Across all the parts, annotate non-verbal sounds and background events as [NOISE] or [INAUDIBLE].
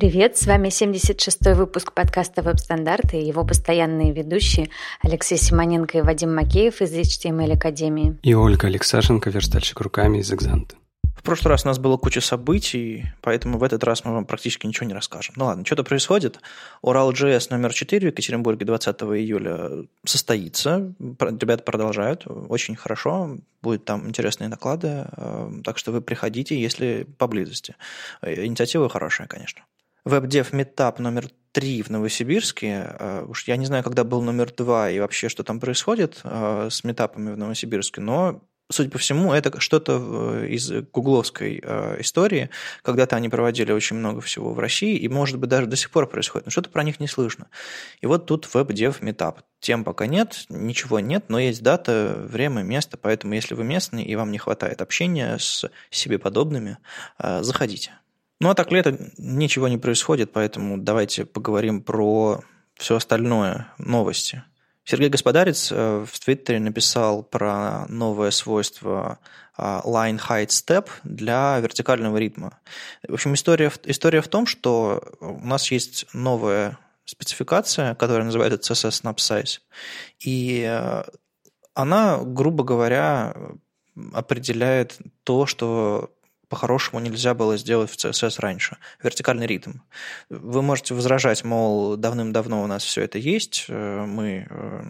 Привет, с вами 76-й выпуск подкаста «Веб-стандарты» и его постоянные ведущие Алексей Симоненко и Вадим Макеев из HTML Академии. И Ольга Алексашенко, верстальщик руками из «Экзанта». В прошлый раз у нас было куча событий, поэтому в этот раз мы вам практически ничего не расскажем. Ну ладно, что-то происходит. Урал.js номер 4 в Екатеринбурге 20 июля состоится. Ребята продолжают. Очень хорошо. Будут там интересные доклады. Э, так что вы приходите, если поблизости. Э, инициатива хорошая, конечно. WebDev Meetup номер 3 в Новосибирске. Э, уж я не знаю, когда был номер 2 и вообще, что там происходит с метапами в Новосибирске, но судя по всему, это что-то из гугловской э, истории. Когда-то они проводили очень много всего в России, и, может быть, даже до сих пор происходит, но что-то про них не слышно. И вот тут WebDev Meetup. Тем пока нет, ничего нет, но есть дата, время, место, поэтому если вы местный и вам не хватает общения с себе подобными, э, заходите. Ну а так лето ничего не происходит, поэтому давайте поговорим про все остальное, новости. Сергей Господарец э, в Твиттере написал про новое свойство э, line height step для вертикального ритма. В общем, история, история в том, что у нас есть новая спецификация, которая называется CSS Snap Size, и э, она, грубо говоря, определяет то, что по-хорошему нельзя было сделать в CSS раньше. Вертикальный ритм. Вы можете возражать, мол, давным-давно у нас все это есть, э, мы э,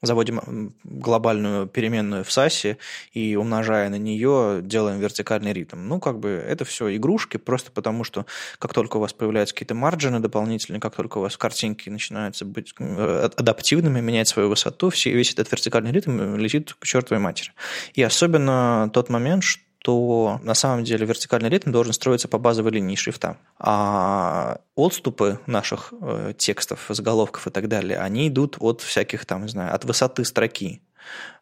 заводим глобальную переменную в САСе и, умножая на нее, делаем вертикальный ритм. Ну, как бы это все игрушки, просто потому что как только у вас появляются какие-то марджины дополнительные, как только у вас картинки начинаются быть э, адаптивными, менять свою высоту, все, весь этот вертикальный ритм летит к чертовой матери. И особенно тот момент, что то на самом деле вертикальный ритм должен строиться по базовой линии шрифта. А отступы наших э, текстов, заголовков и так далее, они идут от всяких там, не знаю, от высоты строки.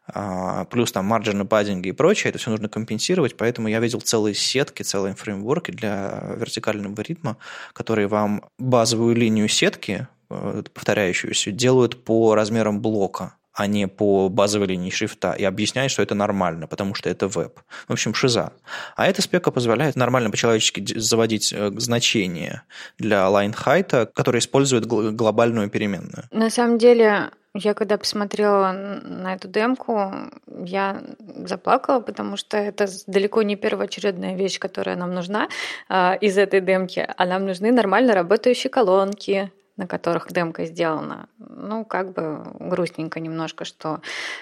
А, плюс там марджины, паддинги и прочее, это все нужно компенсировать, поэтому я видел целые сетки, целые фреймворки для вертикального ритма, которые вам базовую линию сетки, э, повторяющуюся, делают по размерам блока а не по базовой линии шрифта, и объясняет, что это нормально, потому что это веб. В общем, шиза. А эта спека позволяет нормально по-человечески заводить э, значения для line height, которые используют глобальную переменную. На самом деле, я когда посмотрела на эту демку, я заплакала, потому что это далеко не первоочередная вещь, которая нам нужна э, из этой демки, а нам нужны нормально работающие колонки, на которых демка сделана. Ну, как бы грустненько немножко, что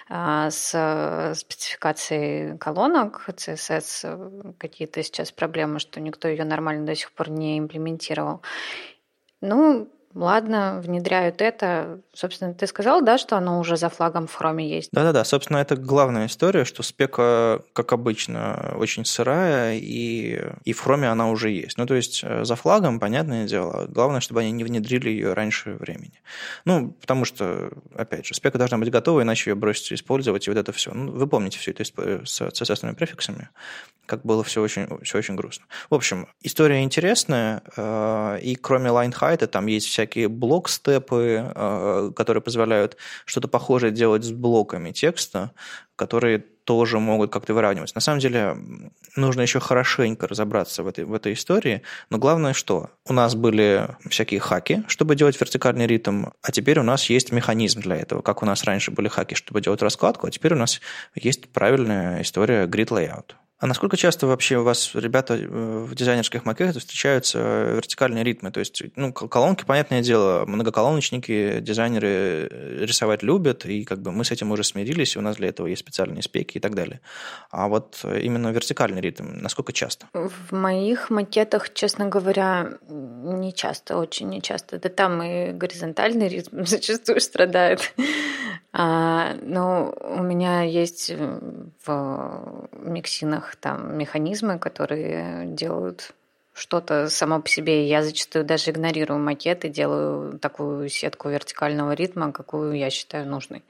а, с спецификацией колонок CSS какие-то сейчас проблемы, что никто ее нормально до сих пор не имплементировал. Ну, ладно, внедряют это. Собственно, ты сказал, да, что оно уже за флагом в хроме есть? Да-да-да, собственно, это главная история, что спека, как обычно, очень сырая, и, и в хроме она уже есть. Ну, то есть э, за флагом, понятное дело, главное, чтобы они не внедрили ее раньше времени. Ну, потому что, опять же, спека должна быть готова, иначе ее бросите использовать, и вот это все. Ну, вы помните все это с CSS префиксами, как было все очень, все очень грустно. В общем, история интересная, э, и кроме line height там есть вся всякие блок-степы, э, которые позволяют что-то похожее делать с блоками текста, которые тоже могут как-то выравниваться. На самом деле нужно еще хорошенько разобраться в этой, в этой истории, но главное что? У нас были всякие хаки, чтобы делать вертикальный ритм, а теперь у нас есть механизм для этого, как у нас раньше были хаки, чтобы делать раскладку, а теперь у нас есть правильная история grid layout. А насколько часто вообще у вас ребята э, в дизайнерских макетах встречаются вертикальные ритмы? То есть, ну, колонки, понятное дело, многоколоночники, дизайнеры э, рисовать любят, и как бы мы с этим уже смирились, и у нас для этого есть специальные спеки и так далее. А вот именно вертикальный ритм, насколько часто? В моих макетах, честно говоря, не часто, очень не часто. Да там и горизонтальный ритм [LAUGHS] зачастую страдает. А, но у меня есть в миксинах там механизмы, которые делают что-то само по себе. Я зачастую даже игнорирую макеты, делаю такую сетку вертикального ритма, какую я считаю нужной.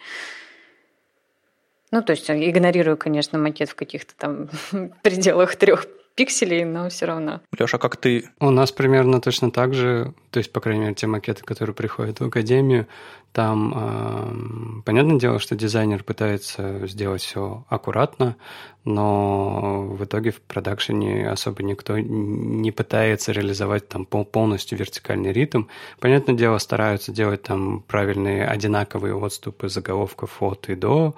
Ну, то есть игнорирую, конечно, макет в каких-то там [LAUGHS] пределах трех пикселей, но все равно. Леша, как ты? У нас примерно точно так же, то есть, по крайней мере, те макеты, которые приходят в академию, там, э, понятное дело, что дизайнер пытается сделать все аккуратно, но в итоге в продакшене особо никто не пытается реализовать там полностью вертикальный ритм. Понятное дело, стараются делать там правильные одинаковые отступы заголовков от и до,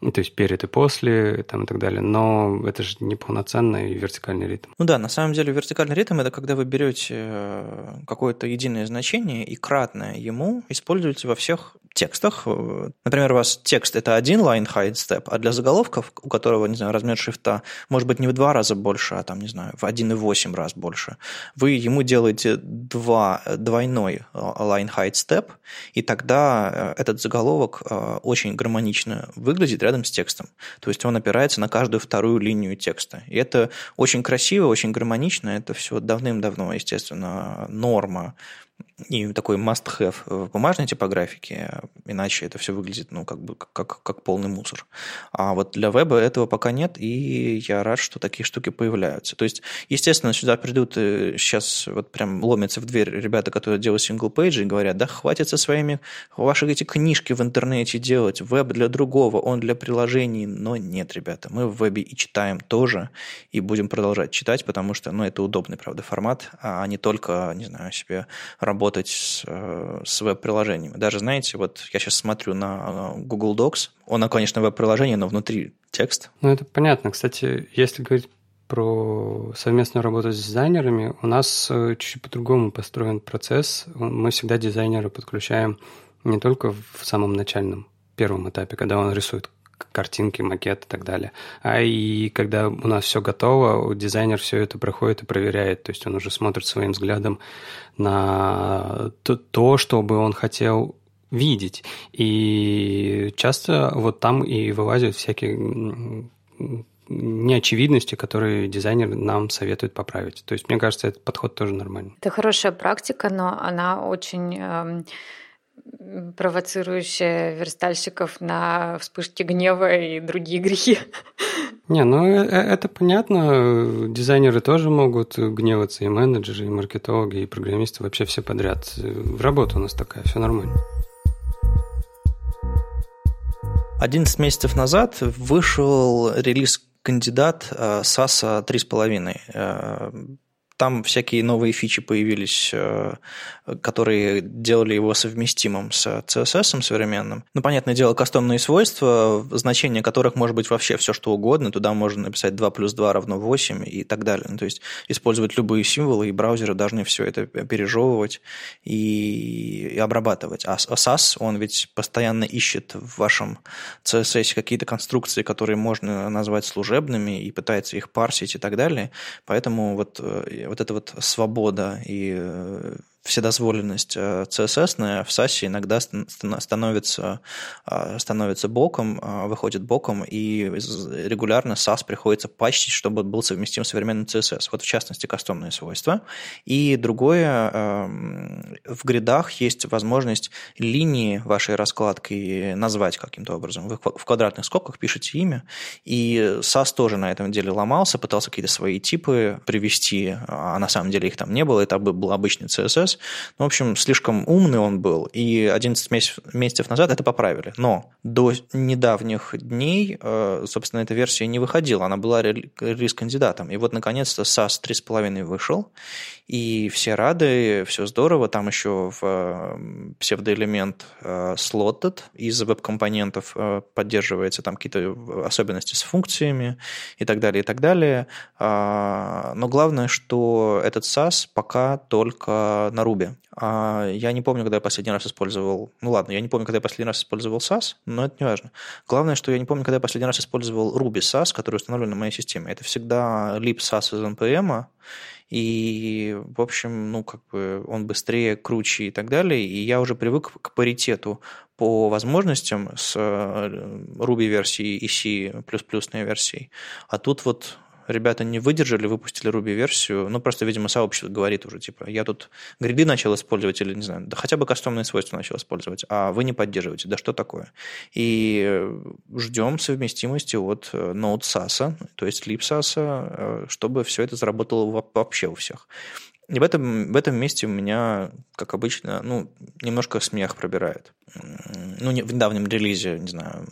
ну, то есть перед и после, там, и так далее. Но это же не полноценный вертикальный ритм. Ну да, на самом деле вертикальный ритм – это когда вы берете э, какое-то единое значение и кратное ему используете во всех текстах. Например, у вас текст – это один line height step, а для заголовков, у которого, не знаю, размер шрифта может быть не в два раза больше, а там, не знаю, в 1,8 раз больше, вы ему делаете два, двойной э, line height step, и тогда э, этот заголовок очень гармонично выглядит рядом с текстом. То есть он опирается на каждую вторую линию текста. И это очень красиво, очень гармонично. Это все давным-давно, естественно, норма и такой must-have в бумажной типографике, иначе это все выглядит, ну, как бы, как, как полный мусор. А вот для веба этого пока нет, и я рад, что такие штуки появляются. То есть, естественно, сюда придут сейчас вот прям ломятся в дверь ребята, которые делают single-page и, и говорят, да хватит со своими, ваши эти книжки в интернете делать, веб для другого, он для приложений, но нет, ребята, мы в вебе и читаем тоже, и будем продолжать читать, потому что, ну, это удобный, правда, формат, а не только, не знаю, себе работать с, э, с веб-приложениями. Даже, знаете, вот я сейчас смотрю на Google Docs, он, конечно, веб-приложение, но внутри текст. Ну, это понятно. Кстати, если говорить про совместную работу с дизайнерами, у нас э, чуть-чуть по-другому построен процесс. Мы всегда дизайнера подключаем не только в самом начальном, первом этапе, когда он рисует картинки, макет и так далее. А и когда у нас все готово, дизайнер все это проходит и проверяет. То есть он уже смотрит своим взглядом на то, то что бы он хотел видеть. И часто вот там и вылазят всякие неочевидности, которые дизайнер нам советует поправить. То есть, мне кажется, этот подход тоже нормальный. Это хорошая практика, но она очень эм, провоцирующая верстальщиков на вспышки гнева и другие грехи. Не, ну э, э, это понятно. Дизайнеры тоже могут гневаться, и менеджеры, и маркетологи, и программисты, вообще все подряд. В работу у нас такая, все нормально. 11 месяцев назад вышел релиз кандидат SAS э, 3.5. Там всякие новые фичи появились, э, которые делали его совместимым с CSS современным. Ну, понятное дело, кастомные свойства, значения которых может быть вообще все, что угодно. Туда можно написать 2 плюс 2 равно 8 и так далее. Ну, то есть использовать любые символы, и браузеры должны все это пережевывать и, и обрабатывать. А SAS, он ведь постоянно ищет в вашем CSS какие-то конструкции, которые можно назвать служебными, и пытается их парсить и так далее. Поэтому вот э, вот эта вот свобода и э, вседозволенность CSS э, в SAS иногда становится, э, становится боком, э, выходит боком, и регулярно SAS приходится патчить, чтобы был совместим с современным CSS. Вот в частности кастомные свойства. И другое, эм, в гридах есть возможность линии вашей раскладки назвать каким-то образом. Вы в квадратных скобках пишете имя, и SAS тоже на этом деле ломался, пытался какие-то свои типы привести, а на самом деле их там не было, это был обычный CSS, CSS. Ну, в общем, слишком умный он был, и 11 месяцев, месяцев назад это поправили. Но до недавних дней, э, собственно, эта версия не выходила, она была релиз-кандидатом. И вот, наконец-то, SAS 3.5 вышел, и все рады, все здорово. Там еще в э, псевдоэлемент э, slotted из веб-компонентов поддерживается там какие-то особенности с функциями и так далее, и так далее. А, но главное, что этот SAS пока только на Ruby. А я не помню, когда я последний раз использовал... Ну ладно, я не помню, когда я последний раз использовал SAS, но это не важно. Главное, что я не помню, когда я последний раз использовал Ruby SAS, который установлен на моей системе. Это всегда lib SAS из NPM, и, в общем, ну, как бы он быстрее, круче и так далее. И я уже привык к паритету по возможностям с э, Ruby версией и C++ версией. А тут вот ребята не выдержали, выпустили Ruby-версию, ну, просто, видимо, сообщество говорит уже, типа, я тут гриды начал использовать или, не знаю, да хотя бы кастомные свойства начал использовать, а вы не поддерживаете, да что такое? И ждем совместимости от Node SAS, то есть Lib SAS, чтобы все это заработало вообще у всех. И в этом, в этом месте у меня, как обычно, ну, немножко смех пробирает. Ну, в недавнем релизе, не знаю,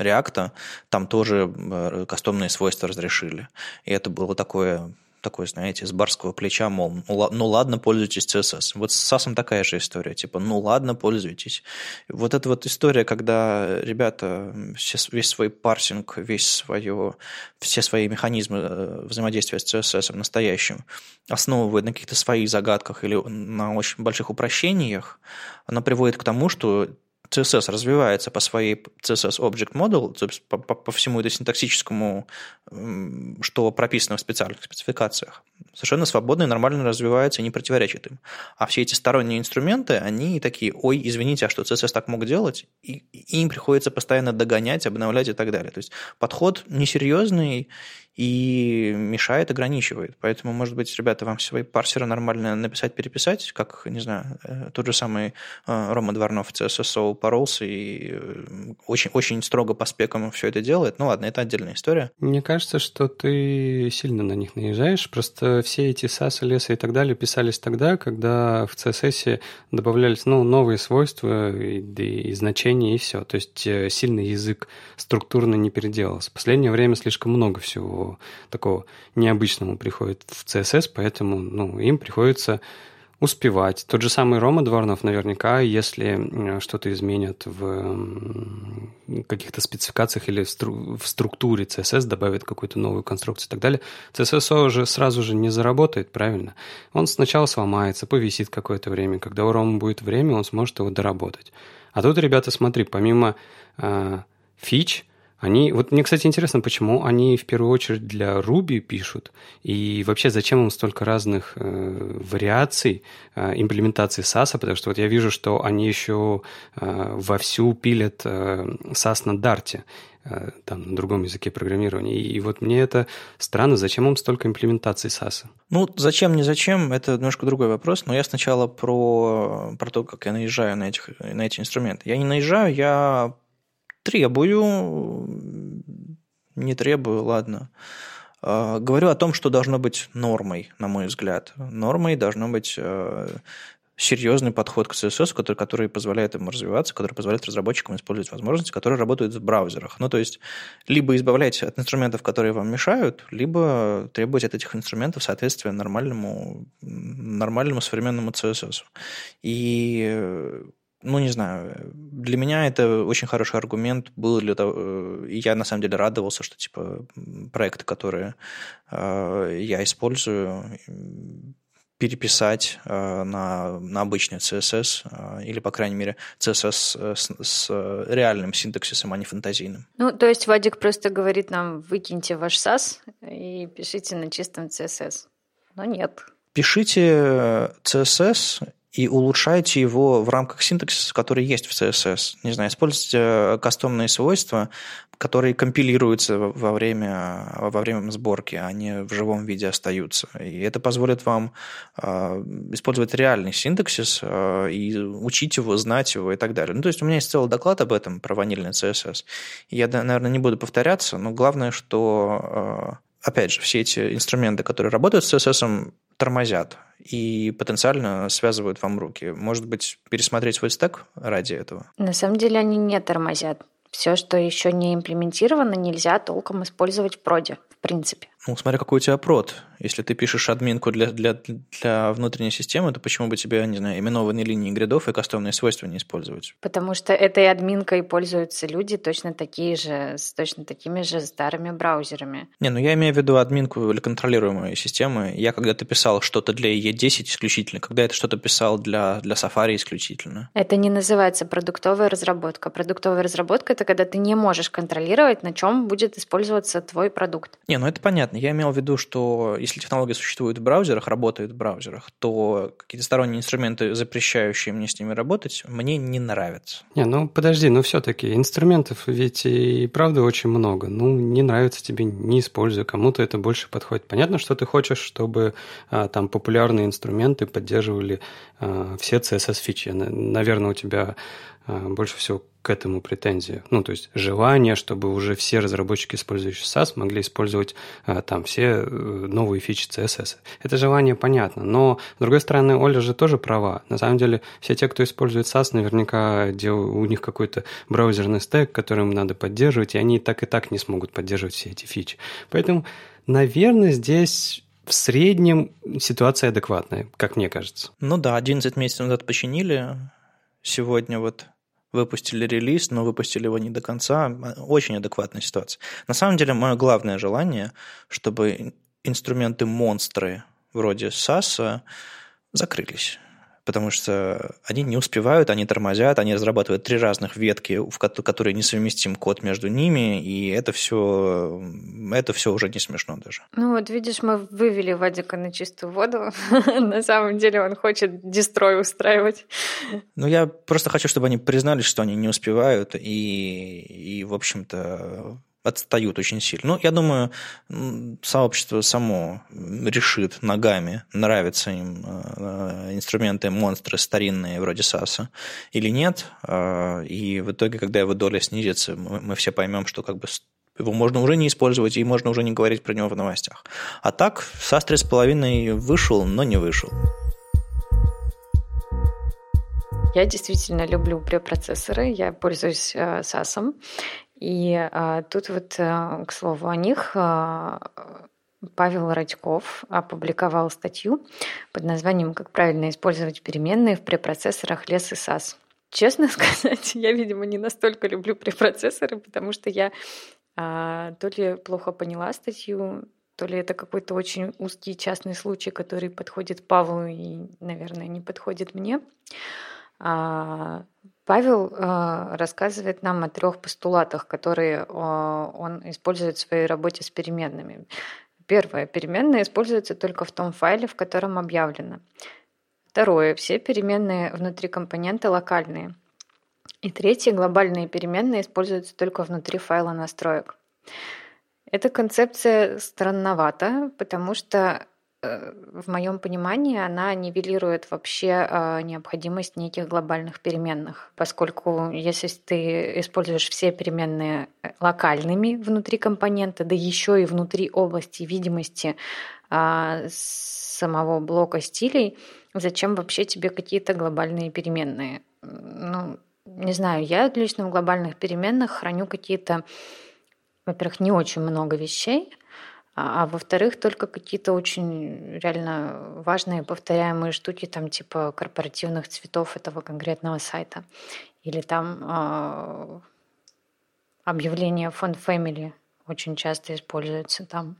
React, там тоже э, кастомные свойства разрешили. И это было такое такой, знаете, с барского плеча, мол, ну, ну ладно, пользуйтесь CSS. Вот с SAS такая же история, типа, ну ладно, пользуйтесь. Вот эта вот история, когда ребята все, весь свой парсинг, весь свое, все свои механизмы э, взаимодействия с CSS настоящим основывают на каких-то своих загадках или на очень больших упрощениях, она приводит к тому, что CSS развивается по своей CSS Object Model, то есть по, по, по всему это синтаксическому, что прописано в специальных спецификациях, совершенно свободно и нормально развивается и не противоречит им. А все эти сторонние инструменты, они такие, ой, извините, а что CSS так мог делать? И, и им приходится постоянно догонять, обновлять и так далее. То есть подход несерьезный и мешает, ограничивает. Поэтому, может быть, ребята, вам свои парсеры нормально написать, переписать, как, не знаю, э, тот же самый э, Рома Дворнов CSSO поролся и очень, очень строго по спекам все это делает. Ну ладно, это отдельная история. Мне кажется, что ты сильно на них наезжаешь. Просто все эти SAS, леса и так далее писались тогда, когда в CSS добавлялись ну, новые свойства и, и значения, и все. То есть э, сильный язык структурно не переделался. В последнее время слишком много всего такого необычного приходит в CSS, поэтому ну, им приходится успевать. Тот же самый Рома Дворнов наверняка, если что-то изменят в каких-то спецификациях или в структуре CSS, добавит какую-то новую конструкцию и так далее, CSS уже сразу же не заработает, правильно? Он сначала сломается, повисит какое-то время. Когда у Рома будет время, он сможет его доработать. А тут, ребята, смотри, помимо э, фич, они, вот мне, кстати, интересно, почему они в первую очередь для Ruby пишут, и вообще зачем им столько разных э, вариаций э, имплементации SAS, потому что вот я вижу, что они еще э, вовсю пилят э, SAS на Dart, э, там, на другом языке программирования. И, и вот мне это странно, зачем им столько имплементаций SAS? Ну, зачем, не зачем, это немножко другой вопрос, но я сначала про, про то, как я наезжаю на, этих, на эти инструменты. Я не наезжаю, я Требую, не требую, ладно. А, говорю о том, что должно быть нормой, на мой взгляд. Нормой должно быть э, серьезный подход к CSS, который, который позволяет ему развиваться, который позволяет разработчикам использовать возможности, которые работают в браузерах. Ну, то есть, либо избавляйте от инструментов, которые вам мешают, либо требуйте от этих инструментов соответствия нормальному, нормальному современному CSS. И ну, не знаю, для меня это очень хороший аргумент был для того, э, я на самом деле радовался, что, типа, проекты, которые э, я использую, переписать э, на, на обычный CSS, или, по крайней мере, CSS с, с реальным синтаксисом, а не фантазийным. Ну, то есть Вадик просто говорит нам, выкиньте ваш SAS и пишите на чистом CSS. Но нет. Пишите CSS и улучшайте его в рамках синтаксиса, который есть в CSS. Не знаю, используйте э, кастомные свойства, которые компилируются во время, во время сборки, а не в живом виде остаются. И это позволит вам э, использовать реальный синтаксис э, и учить его, знать его и так далее. Ну, то есть у меня есть целый доклад об этом, про ванильный CSS. Я, наверное, не буду повторяться, но главное, что опять же, все эти инструменты, которые работают с CSS, тормозят и потенциально связывают вам руки. Может быть, пересмотреть свой стек ради этого? На самом деле они не тормозят. Все, что еще не имплементировано, нельзя толком использовать в проде, в принципе. Ну, смотри, какой у тебя прод. Если ты пишешь админку для, для, для внутренней системы, то почему бы тебе, не знаю, именованные линии гридов и кастомные свойства не использовать? Потому что этой админкой пользуются люди точно такие же, с точно такими же старыми браузерами. Не, ну я имею в виду админку или контролируемые системы. Я когда-то писал что-то для E10 исключительно, когда это что-то писал для, для Safari исключительно. Это не называется продуктовая разработка. Продуктовая разработка – это когда ты не можешь контролировать, на чем будет использоваться твой продукт. Не, ну это понятно понятно. Я имел в виду, что если технология существует в браузерах, работает в браузерах, то какие-то сторонние инструменты, запрещающие мне с ними работать, мне не нравятся. Не, ну подожди, но все-таки инструментов ведь и правда очень много. Ну, не нравится тебе, не используй, кому-то это больше подходит. Понятно, что ты хочешь, чтобы а, там популярные инструменты поддерживали а, все CSS-фичи. Наверное, у тебя больше всего к этому претензии. Ну, то есть желание, чтобы уже все разработчики, использующие SAS, могли использовать а, там все э, новые фичи CSS. Это желание понятно. Но, с другой стороны, Оля же тоже права. На самом деле, все те, кто использует SAS, наверняка дел... у них какой-то браузерный стек, который им надо поддерживать, и они так и так не смогут поддерживать все эти фичи. Поэтому, наверное, здесь в среднем ситуация адекватная, как мне кажется. Ну да, 11 месяцев назад починили, сегодня вот выпустили релиз, но выпустили его не до конца. Очень адекватная ситуация. На самом деле, мое главное желание, чтобы инструменты-монстры вроде SAS закрылись потому что они не успевают, они тормозят, они разрабатывают три разных ветки, в которые несовместим код между ними, и это все, это все уже не смешно даже. Ну вот видишь, мы вывели Вадика на чистую воду. [LAUGHS] на самом деле он хочет дестрой устраивать. Ну я просто хочу, чтобы они признались, что они не успевают, и, и в общем-то, отстают очень сильно. Ну, я думаю, сообщество само решит ногами, нравятся им э, инструменты, монстры старинные, вроде САСа, или нет. А, и в итоге, когда его доля снизится, мы все поймем, что как бы его можно уже не использовать, и можно уже не говорить про него в новостях. А так, САС 3,5 вышел, но не вышел. Я действительно люблю препроцессоры, я пользуюсь э, САСом, и а, тут вот, а, к слову о них, а, Павел Радьков опубликовал статью под названием «Как правильно использовать переменные в препроцессорах лес и САС». Честно [LAUGHS] сказать, я, видимо, не настолько люблю препроцессоры, потому что я а, то ли плохо поняла статью, то ли это какой-то очень узкий частный случай, который подходит Павлу и, наверное, не подходит мне. А, Павел э, рассказывает нам о трех постулатах, которые э, он использует в своей работе с переменными. Первое. Переменные используются только в том файле, в котором объявлено. Второе. Все переменные внутри компонента локальные. И третье. Глобальные переменные используются только внутри файла настроек. Эта концепция странновата, потому что в моем понимании, она нивелирует вообще э, необходимость неких глобальных переменных, поскольку если ты используешь все переменные э, локальными внутри компонента, да еще и внутри области видимости а, самого блока стилей, зачем вообще тебе какие-то глобальные переменные? Ну, не знаю, я лично в глобальных переменных храню какие-то, во-первых, не очень много вещей, а, а во-вторых, только какие-то очень реально важные повторяемые штуки, там типа корпоративных цветов этого конкретного сайта. Или там э, объявление фонд Family очень часто используется там.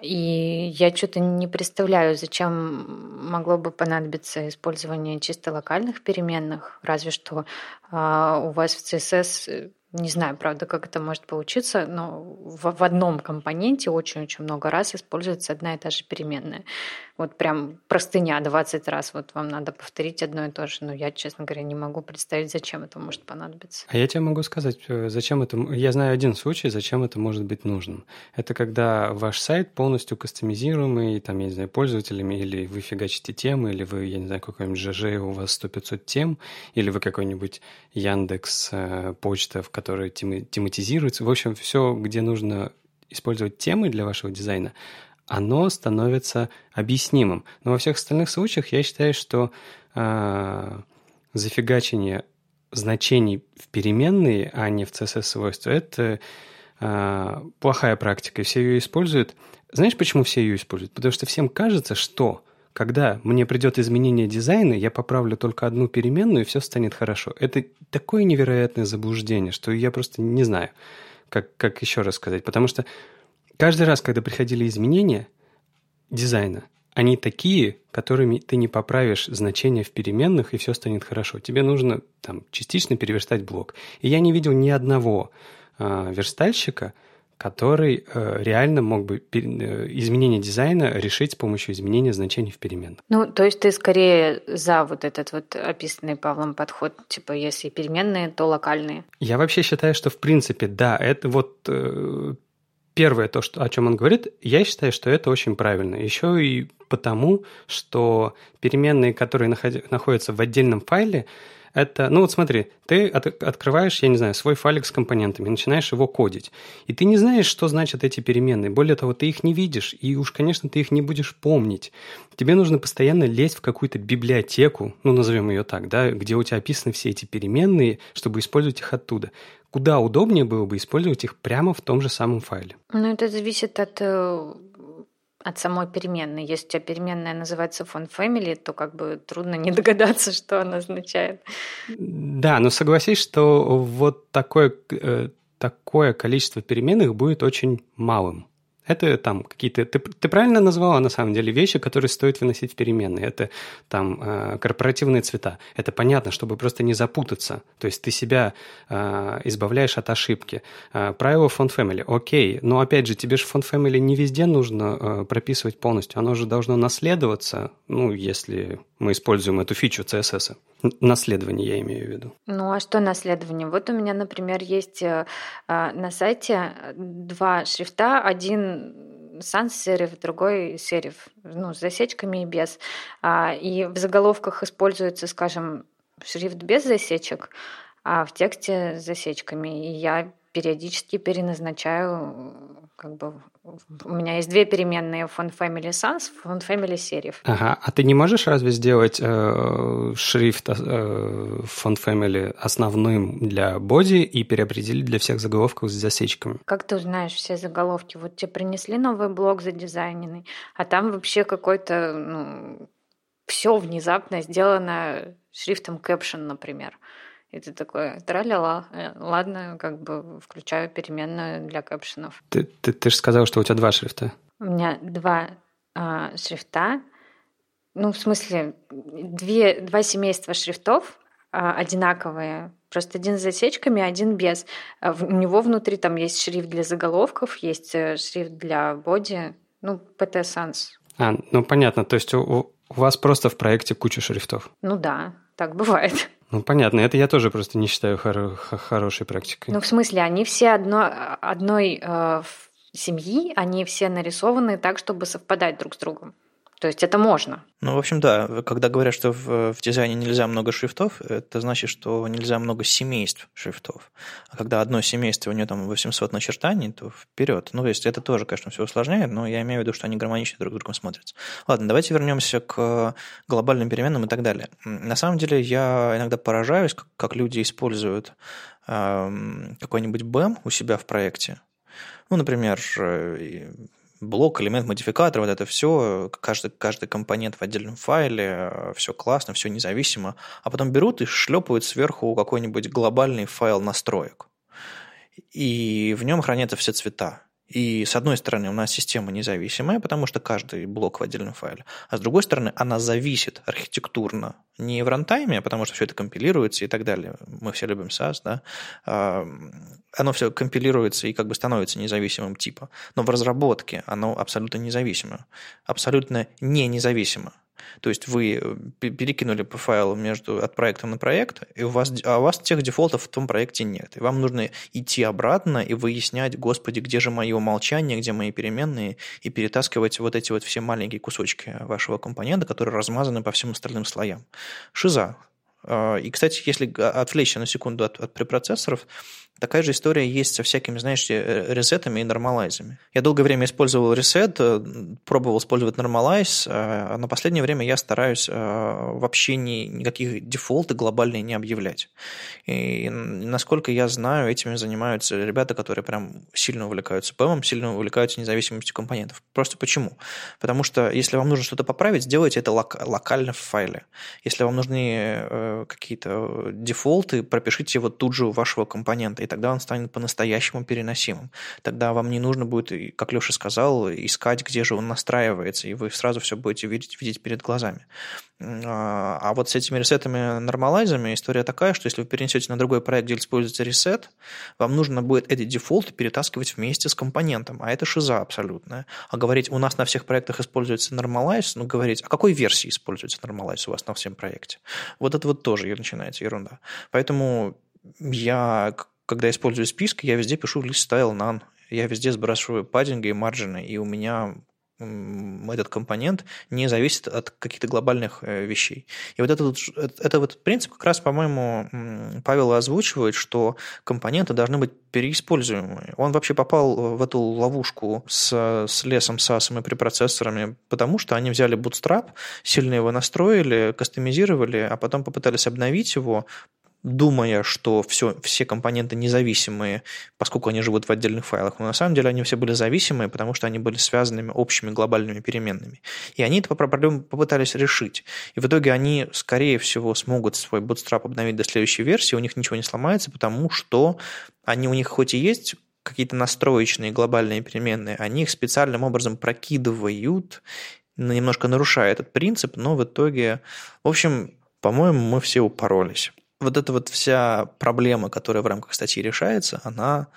И я что-то не представляю, зачем могло бы понадобиться использование чисто локальных переменных, разве что э, у вас в CSS не знаю, правда, как это может получиться, но в, в одном компоненте очень-очень много раз используется одна и та же переменная. Вот прям простыня 20 раз, вот вам надо повторить одно и то же. Но я, честно говоря, не могу представить, зачем это может понадобиться. А я тебе могу сказать, э, зачем это... Я знаю один случай, зачем это может быть нужным. Это когда ваш сайт полностью кастомизируемый, там, я не знаю, пользователями, или вы фигачите темы, или вы, я не знаю, какой-нибудь ЖЖ, у вас 100-500 тем, или вы какой-нибудь Яндекс, э, почта, в которой тематизируется. В общем, все, где нужно использовать темы для вашего дизайна, оно становится объяснимым. Но во всех остальных случаях я считаю, что э, зафигачение значений в переменные, а не в CSS-свойства, это э, плохая практика, и все ее используют. Знаешь, почему все ее используют? Потому что всем кажется, что когда мне придет изменение дизайна, я поправлю только одну переменную, и все станет хорошо. Это такое невероятное заблуждение, что я просто не знаю, как, как еще раз сказать. Потому что каждый раз, когда приходили изменения дизайна, они такие, которыми ты не поправишь значения в переменных, и все станет хорошо. Тебе нужно там частично переверстать блок. И я не видел ни одного э, верстальщика, который э, реально мог бы э, изменение дизайна решить с помощью изменения значений в переменных. Ну, то есть ты скорее за вот этот вот описанный Павлом подход, типа если переменные, то локальные. Я вообще считаю, что в принципе, да, это вот э, первое то, что, о чем он говорит, я считаю, что это очень правильно. Еще и потому, что переменные, которые находятся в отдельном файле, это, ну вот смотри, ты от, открываешь, я не знаю, свой файлик с компонентами, начинаешь его кодить, и ты не знаешь, что значат эти переменные. Более того, ты их не видишь, и уж, конечно, ты их не будешь помнить. Тебе нужно постоянно лезть в какую-то библиотеку, ну, назовем ее так, да, где у тебя описаны все эти переменные, чтобы использовать их оттуда куда удобнее было бы использовать их прямо в том же самом файле. Ну, это зависит от э, от самой переменной. Если у тебя переменная называется font family, то как бы трудно не [LAUGHS] догадаться, что она означает. Да, но согласись, что вот такое, э, такое количество переменных будет очень малым. Это там какие-то... Ты, ты правильно назвала, на самом деле, вещи, которые стоит выносить в переменные. Это там э, корпоративные цвета. Это понятно, чтобы просто не запутаться. То есть ты себя э, избавляешь от ошибки. Э, правило font family. Окей, но опять же, тебе же font family не везде нужно э, прописывать полностью. Оно же должно наследоваться, ну, если мы используем эту фичу CSS. Наследование я имею в виду. Ну а что наследование? Вот у меня, например, есть э, а, на сайте два шрифта. Один sans сериф, другой сериф, ну, с засечками и без. А, и в заголовках используется, скажем, шрифт без засечек, а в тексте с засечками. И я периодически переназначаю как бы у меня есть две переменные font family sans, font family serif. Ага, а ты не можешь разве сделать э, шрифт э, font family основным для боди и переопределить для всех заголовков с засечками? Как ты узнаешь все заголовки? Вот тебе принесли новый блок задизайненный, а там вообще какой-то, ну, все внезапно сделано шрифтом caption, например. И ты такой, траля-ла, э, ладно, как бы включаю переменную для капшенов. Ты, ты, ты же сказал, что у тебя два шрифта. У меня два а, шрифта. Ну, в смысле, две, два семейства шрифтов а, одинаковые. Просто один с засечками, один без. А у него внутри там есть шрифт для заголовков, есть э, шрифт для боди, ну, PT Sans. А, ну понятно, то есть у, у вас просто в проекте куча шрифтов. Ну да, так бывает. Ну, понятно, это я тоже просто не считаю хор- хорошей практикой. Ну, в смысле, они все одно, одной э, семьи, они все нарисованы так, чтобы совпадать друг с другом. То есть это можно. Ну, в общем, да, когда говорят, что в, в дизайне нельзя много шрифтов, это значит, что нельзя много семейств шрифтов. А когда одно семейство, у него там 800 начертаний, то вперед. Ну, то есть это тоже, конечно, все усложняет, но я имею в виду, что они гармонично друг с другом смотрятся. Ладно, давайте вернемся к глобальным переменным и так далее. На самом деле я иногда поражаюсь, как, как люди используют э, какой-нибудь BEM у себя в проекте. Ну, например, блок, элемент, модификатор, вот это все, каждый, каждый компонент в отдельном файле, все классно, все независимо, а потом берут и шлепают сверху какой-нибудь глобальный файл настроек. И в нем хранятся все цвета. И с одной стороны у нас система независимая, потому что каждый блок в отдельном файле, а с другой стороны она зависит архитектурно не в рантайме, потому что все это компилируется и так далее. Мы все любим SAS, да. Оно все компилируется и как бы становится независимым типа. Но в разработке оно абсолютно независимо. Абсолютно не независимо. То есть вы э, перекинули по файлу между, от проекта на проект, и у вас, а у вас тех дефолтов в том проекте нет. И вам нужно идти обратно и выяснять, господи, где же мои умолчания, где мои переменные, и перетаскивать вот эти вот все маленькие кусочки вашего компонента, которые размазаны по всем остальным слоям. Шиза. А, и, кстати, если отвлечься на секунду от, от препроцессоров, Такая же история есть со всякими, знаешь, э, ресетами и нормалайзами. Я долгое время использовал ресет, э, пробовал использовать нормалайз, а на последнее время я стараюсь э, вообще ни, никаких дефолты глобальные не объявлять. И насколько я знаю, этими занимаются ребята, которые прям сильно увлекаются ПМом, сильно увлекаются независимостью компонентов. Просто почему? Потому что если вам нужно что-то поправить, сделайте это лок- локально в файле. Если вам нужны какие-то дефолты, пропишите его тут же у вашего компонента. Тогда он станет по-настоящему переносимым. Тогда вам не нужно будет, как Леша сказал, искать, где же он настраивается, и вы сразу все будете видеть, видеть перед глазами. А, а вот с этими ресетами нормалайзами история такая, что если вы перенесете на другой проект, где используется ресет, вам нужно будет эти дефолты перетаскивать вместе с компонентом, а это шиза абсолютная. А говорить, у нас на всех проектах используется нормалайз, ну говорить, а какой версии используется нормалайз у вас на всем проекте? Вот это вот тоже начинается ерунда. Поэтому я, когда использую списки, я везде пишу list style none. Я везде сбрасываю паддинги и марджины, и у меня этот компонент не зависит от каких-то глобальных э, вещей. И вот этот, это вот принцип как раз, по-моему, Павел озвучивает, что компоненты должны быть переиспользуемые. Он вообще попал в эту ловушку с, с лесом, САСом и препроцессорами, потому что они взяли Bootstrap, сильно его настроили, кастомизировали, а потом попытались обновить его, думая, что все, все компоненты независимые, поскольку они живут в отдельных файлах. Но на самом деле они все были зависимые, потому что они были связанными общими глобальными переменными. И они эту проблему попытались решить. И в итоге они, скорее всего, смогут свой Bootstrap обновить до следующей версии, у них ничего не сломается, потому что они у них хоть и есть какие-то настроечные глобальные переменные, они их специальным образом прокидывают, немножко нарушая этот принцип, но в итоге, в общем, по-моему, мы все упоролись вот эта вот вся проблема, которая в рамках статьи решается, она,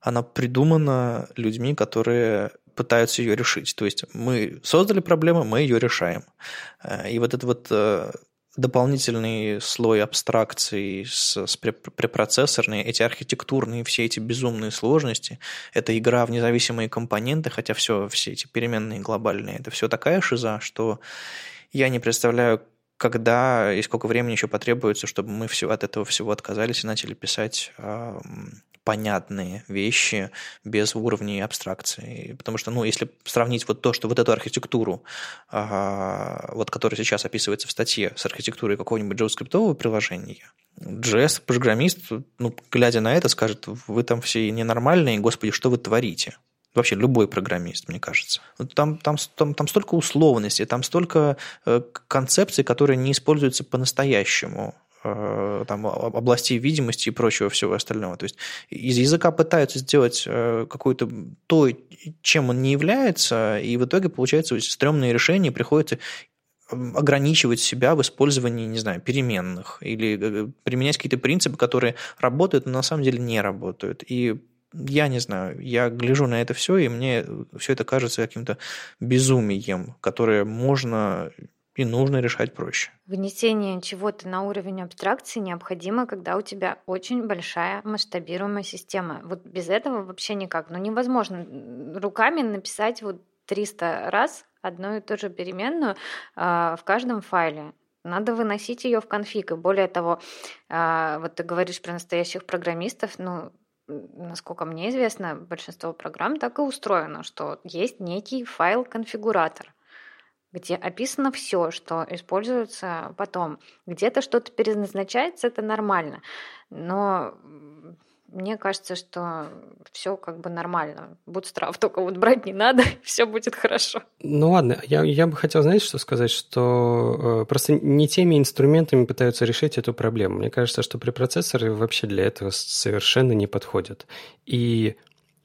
она придумана людьми, которые пытаются ее решить. То есть мы создали проблему, мы ее решаем. Э, и вот этот вот э, дополнительный слой абстракции с, с препроцессорной, эти архитектурные, все эти безумные сложности, это игра в независимые компоненты, хотя все, все эти переменные глобальные, это все такая шиза, что я не представляю, когда и сколько времени еще потребуется, чтобы мы все от этого всего отказались и начали писать э, понятные вещи без уровней абстракции. Потому что, ну, если сравнить вот то, что вот эту архитектуру, э, вот которая сейчас описывается в статье, с архитектурой какого-нибудь JavaScript приложения, JS-программист, ну, глядя на это, скажет, вы там все ненормальные, господи, что вы творите? Вообще любой программист, мне кажется. Там, там, там, там столько условностей, там столько э, концепций, которые не используются по-настоящему э, там, областей видимости и прочего всего остального. То есть из языка пытаются сделать э, какое-то то, чем он не является, и в итоге получается стрёмные решения, приходится ограничивать себя в использовании, не знаю, переменных или применять какие-то принципы, которые работают, но на самом деле не работают. И я не знаю, я гляжу на это все, и мне все это кажется каким-то безумием, которое можно и нужно решать проще. Внесение чего-то на уровень абстракции необходимо, когда у тебя очень большая масштабируемая система. Вот без этого вообще никак. Ну, невозможно руками написать вот 300 раз одну и ту же переменную э, в каждом файле. Надо выносить ее в конфиг. И более того, э, вот ты говоришь про настоящих программистов, ну, насколько мне известно, большинство программ так и устроено, что есть некий файл-конфигуратор, где описано все, что используется потом. Где-то что-то переназначается, это нормально. Но мне кажется, что все как бы нормально. Bootstrap только вот брать не надо, [LAUGHS] все будет хорошо. Ну ладно, я, я бы хотел, знаете, что сказать, что э, просто не теми инструментами пытаются решить эту проблему. Мне кажется, что препроцессоры вообще для этого совершенно не подходят. И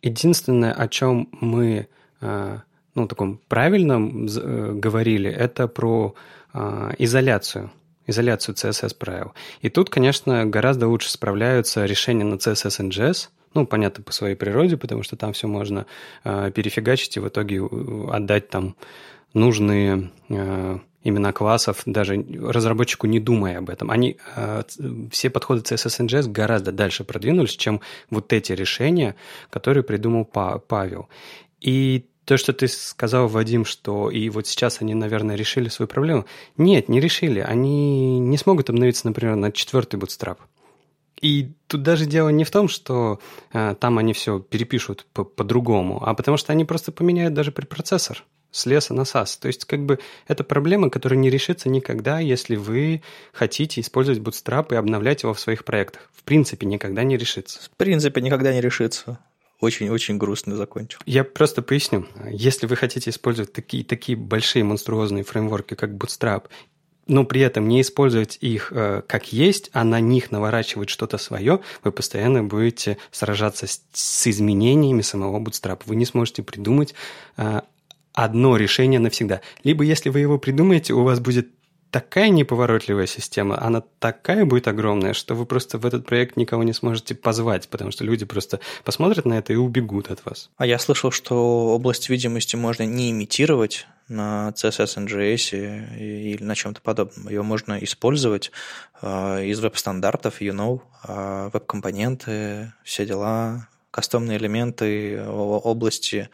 единственное, о чем мы э, ну, таком правильном э, говорили, это про э, изоляцию – изоляцию CSS правил. И тут, конечно, гораздо лучше справляются решения на CSS NGS, ну, понятно, по своей природе, потому что там все можно э, перефигачить и в итоге отдать там нужные э, имена классов, даже разработчику не думая об этом. Они, э, все подходы CSS NGS гораздо дальше продвинулись, чем вот эти решения, которые придумал Павел. И то, что ты сказал, Вадим, что и вот сейчас они, наверное, решили свою проблему. Нет, не решили. Они не смогут обновиться, например, на четвертый Bootstrap. И тут даже дело не в том, что э, там они все перепишут по- по-другому, а потому что они просто поменяют даже препроцессор с леса на SAS. То есть, как бы, это проблема, которая не решится никогда, если вы хотите использовать Bootstrap и обновлять его в своих проектах. В принципе, никогда не решится. В принципе, никогда не решится очень-очень грустно закончил. Я просто поясню. Если вы хотите использовать такие, такие большие монструозные фреймворки, как Bootstrap, но при этом не использовать их э, как есть, а на них наворачивать что-то свое, вы постоянно будете сражаться с, с изменениями самого Bootstrap. Вы не сможете придумать э, одно решение навсегда. Либо если вы его придумаете, у вас будет такая неповоротливая система, она такая будет огромная, что вы просто в этот проект никого не сможете позвать, потому что люди просто посмотрят на это и убегут от вас. А я слышал, что область видимости можно не имитировать на CSS NGS или на чем-то подобном. Ее можно использовать э, из веб-стандартов, you know, э, веб-компоненты, все дела, кастомные элементы области,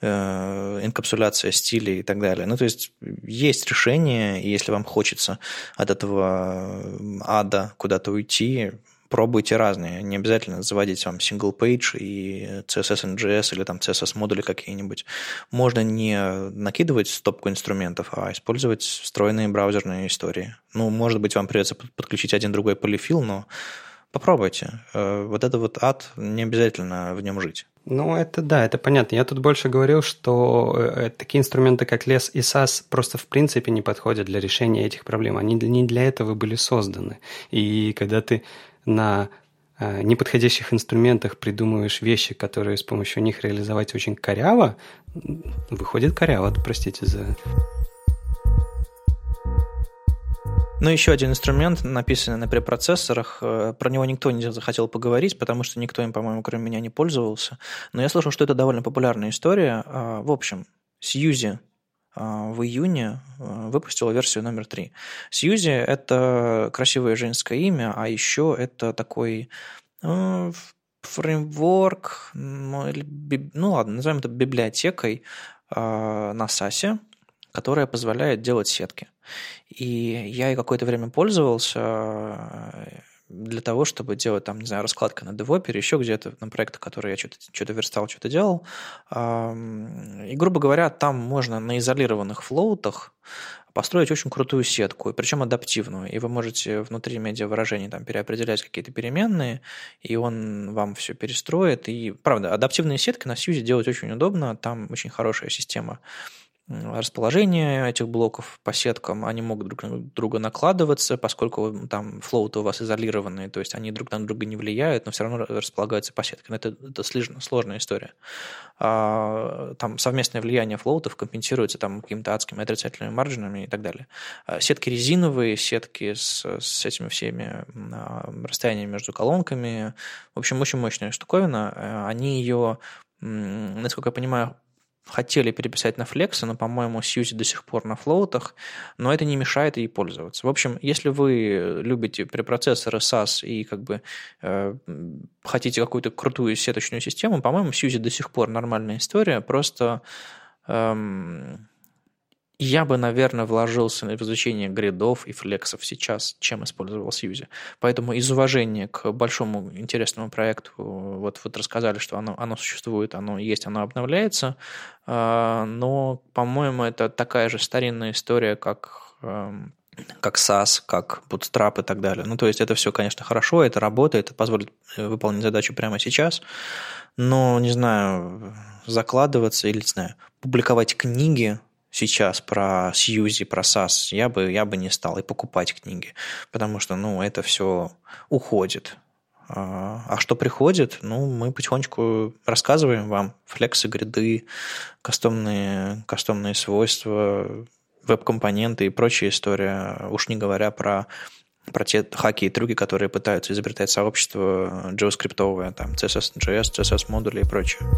э, инкапсуляция стилей и так далее. Ну, то есть есть решение, и если вам хочется от этого ада куда-то уйти, пробуйте разные. Не обязательно заводить вам single page и CSS NGS или там CSS модули какие-нибудь. Можно не накидывать стопку инструментов, а использовать встроенные браузерные истории. Ну, может быть, вам придется подключить один другой полифил, но Попробуйте. Э, вот это вот ад, не обязательно в нем жить. Ну, это да, это понятно. Я тут больше говорил, что э, такие инструменты, как лес и SAS, просто в принципе не подходят для решения этих проблем. Они не для этого были созданы. И когда ты на э, неподходящих инструментах придумываешь вещи, которые с помощью них реализовать очень коряво, выходит коряво, простите за Ну, еще один инструмент, написанный на препроцессорах, э, про него никто не захотел поговорить, потому что никто им, по-моему, кроме меня не пользовался. Но я слышал, что это довольно популярная история. А, в общем, Сьюзи а, в июне э, выпустила версию номер три. Сьюзи – это красивое женское имя, а еще это такой э, фреймворк, ну, ладно, назовем это библиотекой на САСе, которая позволяет делать сетки. И я и какое-то время пользовался э, для того, чтобы делать там, не знаю, раскладка на девопе еще где-то на проектах, которые я что-то что верстал, что-то делал. И, грубо говоря, там можно на изолированных флоутах построить очень крутую сетку, причем адаптивную. И вы можете внутри медиавыражений там переопределять какие-то переменные, и он вам все перестроит. И, правда, адаптивные сетки на Сьюзе делать очень удобно, там очень хорошая система расположение этих блоков по сеткам, они могут друг на друга накладываться, поскольку там флоуты у вас изолированные, то есть они друг на друга не влияют, но все равно располагаются по сеткам. Это, это сложная история. А, там совместное влияние флоутов компенсируется там какими-то адскими отрицательными маржинами и так далее. А, сетки резиновые, сетки с, с этими всеми а, расстояниями между колонками, в общем, очень мощная штуковина. А, они ее насколько я понимаю, хотели переписать на Flex, но, по-моему, Сьюзи до сих пор на флоутах, но это не мешает ей пользоваться. В общем, если вы любите препроцессоры SAS и как бы э, хотите какую-то крутую сеточную систему, по-моему, Сьюзи до сих пор нормальная история, просто эм, я бы, наверное, вложился в изучение гридов и флексов сейчас, чем использовал Сьюзи. Поэтому из уважения к большому интересному проекту, вот, вот рассказали, что оно, оно существует, оно есть, оно обновляется, а, но, по-моему, это такая же старинная история, как эм, как SAS, как Bootstrap и так далее. Ну, то есть это все, конечно, хорошо, это работает, это позволит э, выполнить задачу прямо сейчас, но, не знаю, закладываться или, не знаю, публиковать книги сейчас про Сьюзи, про САС, я бы, я бы не стал и покупать книги, потому что, ну, это все уходит. А, а что приходит, ну, мы потихонечку рассказываем вам флексы, гриды, кастомные, кастомные свойства, веб-компоненты и прочая история, уж не говоря про про те хаки и трюки, которые пытаются изобретать сообщество JavaScript, там, CSS, JS, CSS модули и прочее.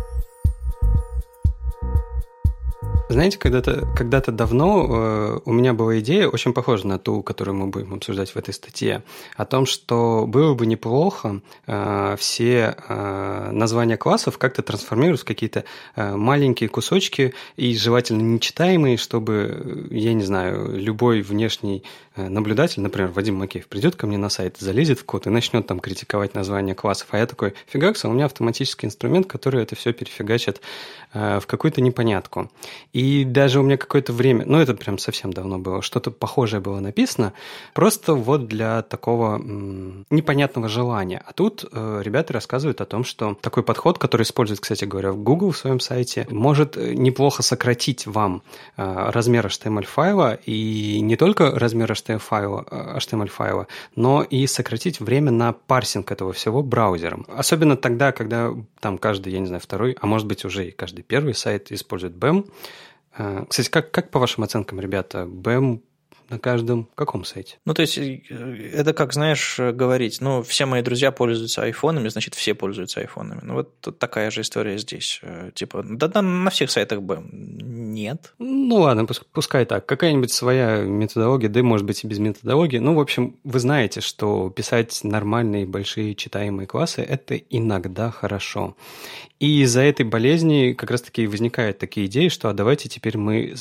Знаете, когда-то когда давно э, у меня была идея, очень похожа на ту, которую мы будем обсуждать в этой статье, о том, что было бы неплохо э, все э, названия классов как-то трансформировать в какие-то э, маленькие кусочки и желательно нечитаемые, чтобы, я не знаю, любой внешний э, наблюдатель, например, Вадим Макеев, придет ко мне на сайт, залезет в код и начнет там критиковать названия классов, а я такой, фигакс, у меня автоматический инструмент, который это все перефигачит э, в какую-то непонятку. И даже у меня какое-то время, ну это прям совсем давно было, что-то похожее было написано, просто вот для такого м, непонятного желания. А тут э, ребята рассказывают о том, что такой подход, который использует, кстати говоря, Google в своем сайте, может э, неплохо сократить вам э, размер HTML-файла, и не только размер HTML-файла, HTML-файла, э, но и сократить время на парсинг этого всего браузером. Особенно тогда, когда там каждый, я не знаю, второй, а может быть уже и каждый первый сайт использует BEM. Э, кстати, как, как по вашим оценкам, ребята, BEM на каждом каком сайте? Ну, то есть, э, это как, знаешь, говорить, ну, все мои друзья пользуются айфонами, значит, все пользуются айфонами. Ну, вот такая же история здесь. Э, типа, да, да на всех сайтах бы нет. Ну, ладно, пускай так. Какая-нибудь своя методология, да, может быть, и без методологии. Ну, в общем, вы знаете, что писать нормальные, большие читаемые классы – это иногда хорошо. И из-за этой болезни как раз-таки возникают такие идеи, что а давайте теперь мы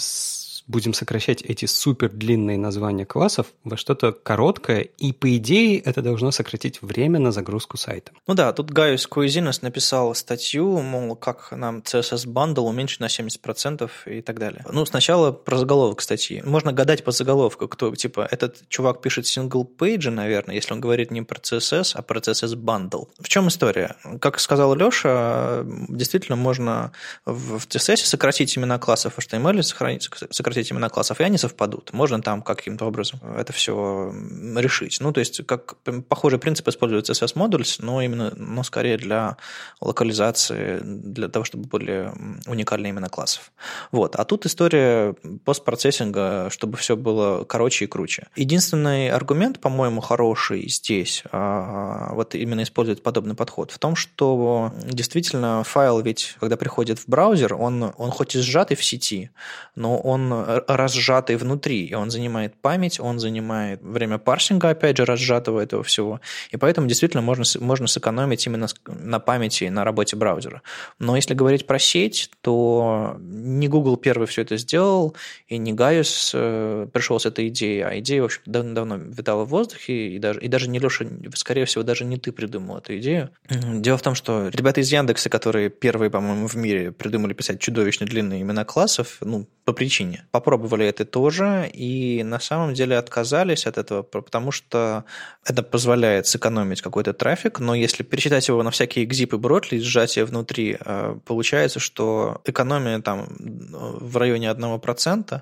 будем сокращать эти супер длинные названия классов во что-то короткое, и по идее это должно сократить время на загрузку сайта. Ну да, тут Gajus Kuizinas написал статью, мол, как нам CSS bundle уменьшить на 70% и так далее. Ну, сначала про заголовок статьи. Можно гадать по заголовку, кто, типа, этот чувак пишет page, наверное, если он говорит не про CSS, а про CSS bundle. В чем история? Как сказал Леша, действительно можно в CSS сократить имена классов HTML, сохранить, сократить имена классов, и они совпадут. Можно там каким-то образом это все решить. Ну, то есть, как похожий принцип используется CSS Modules, но именно, но скорее для локализации, для того, чтобы были уникальные имена классов. Вот. А тут история постпроцессинга, чтобы все было короче и круче. Единственный аргумент, по-моему, хороший здесь, а, вот именно использовать подобный подход, в том, что действительно файл ведь, когда приходит в браузер, он, он хоть и сжатый в сети, но он разжатый внутри, и он занимает память, он занимает время парсинга, опять же, разжатого этого всего, и поэтому действительно можно, можно сэкономить именно на памяти, на работе браузера. Но если говорить про сеть, то не Google первый все это сделал, и не Гaius э, пришел с этой идеей, а идея, в общем давно-давно витала в воздухе, и даже, и даже не Леша, скорее всего, даже не ты придумал эту идею. Дело в том, что ребята из Яндекса, которые первые, по-моему, в мире придумали писать чудовищно длинные имена классов, ну, по причине попробовали это тоже и на самом деле отказались от этого, потому что это позволяет сэкономить какой-то трафик, но если пересчитать его на всякие экзипы бротли, сжатие внутри, э, получается, что экономия там в районе 1%,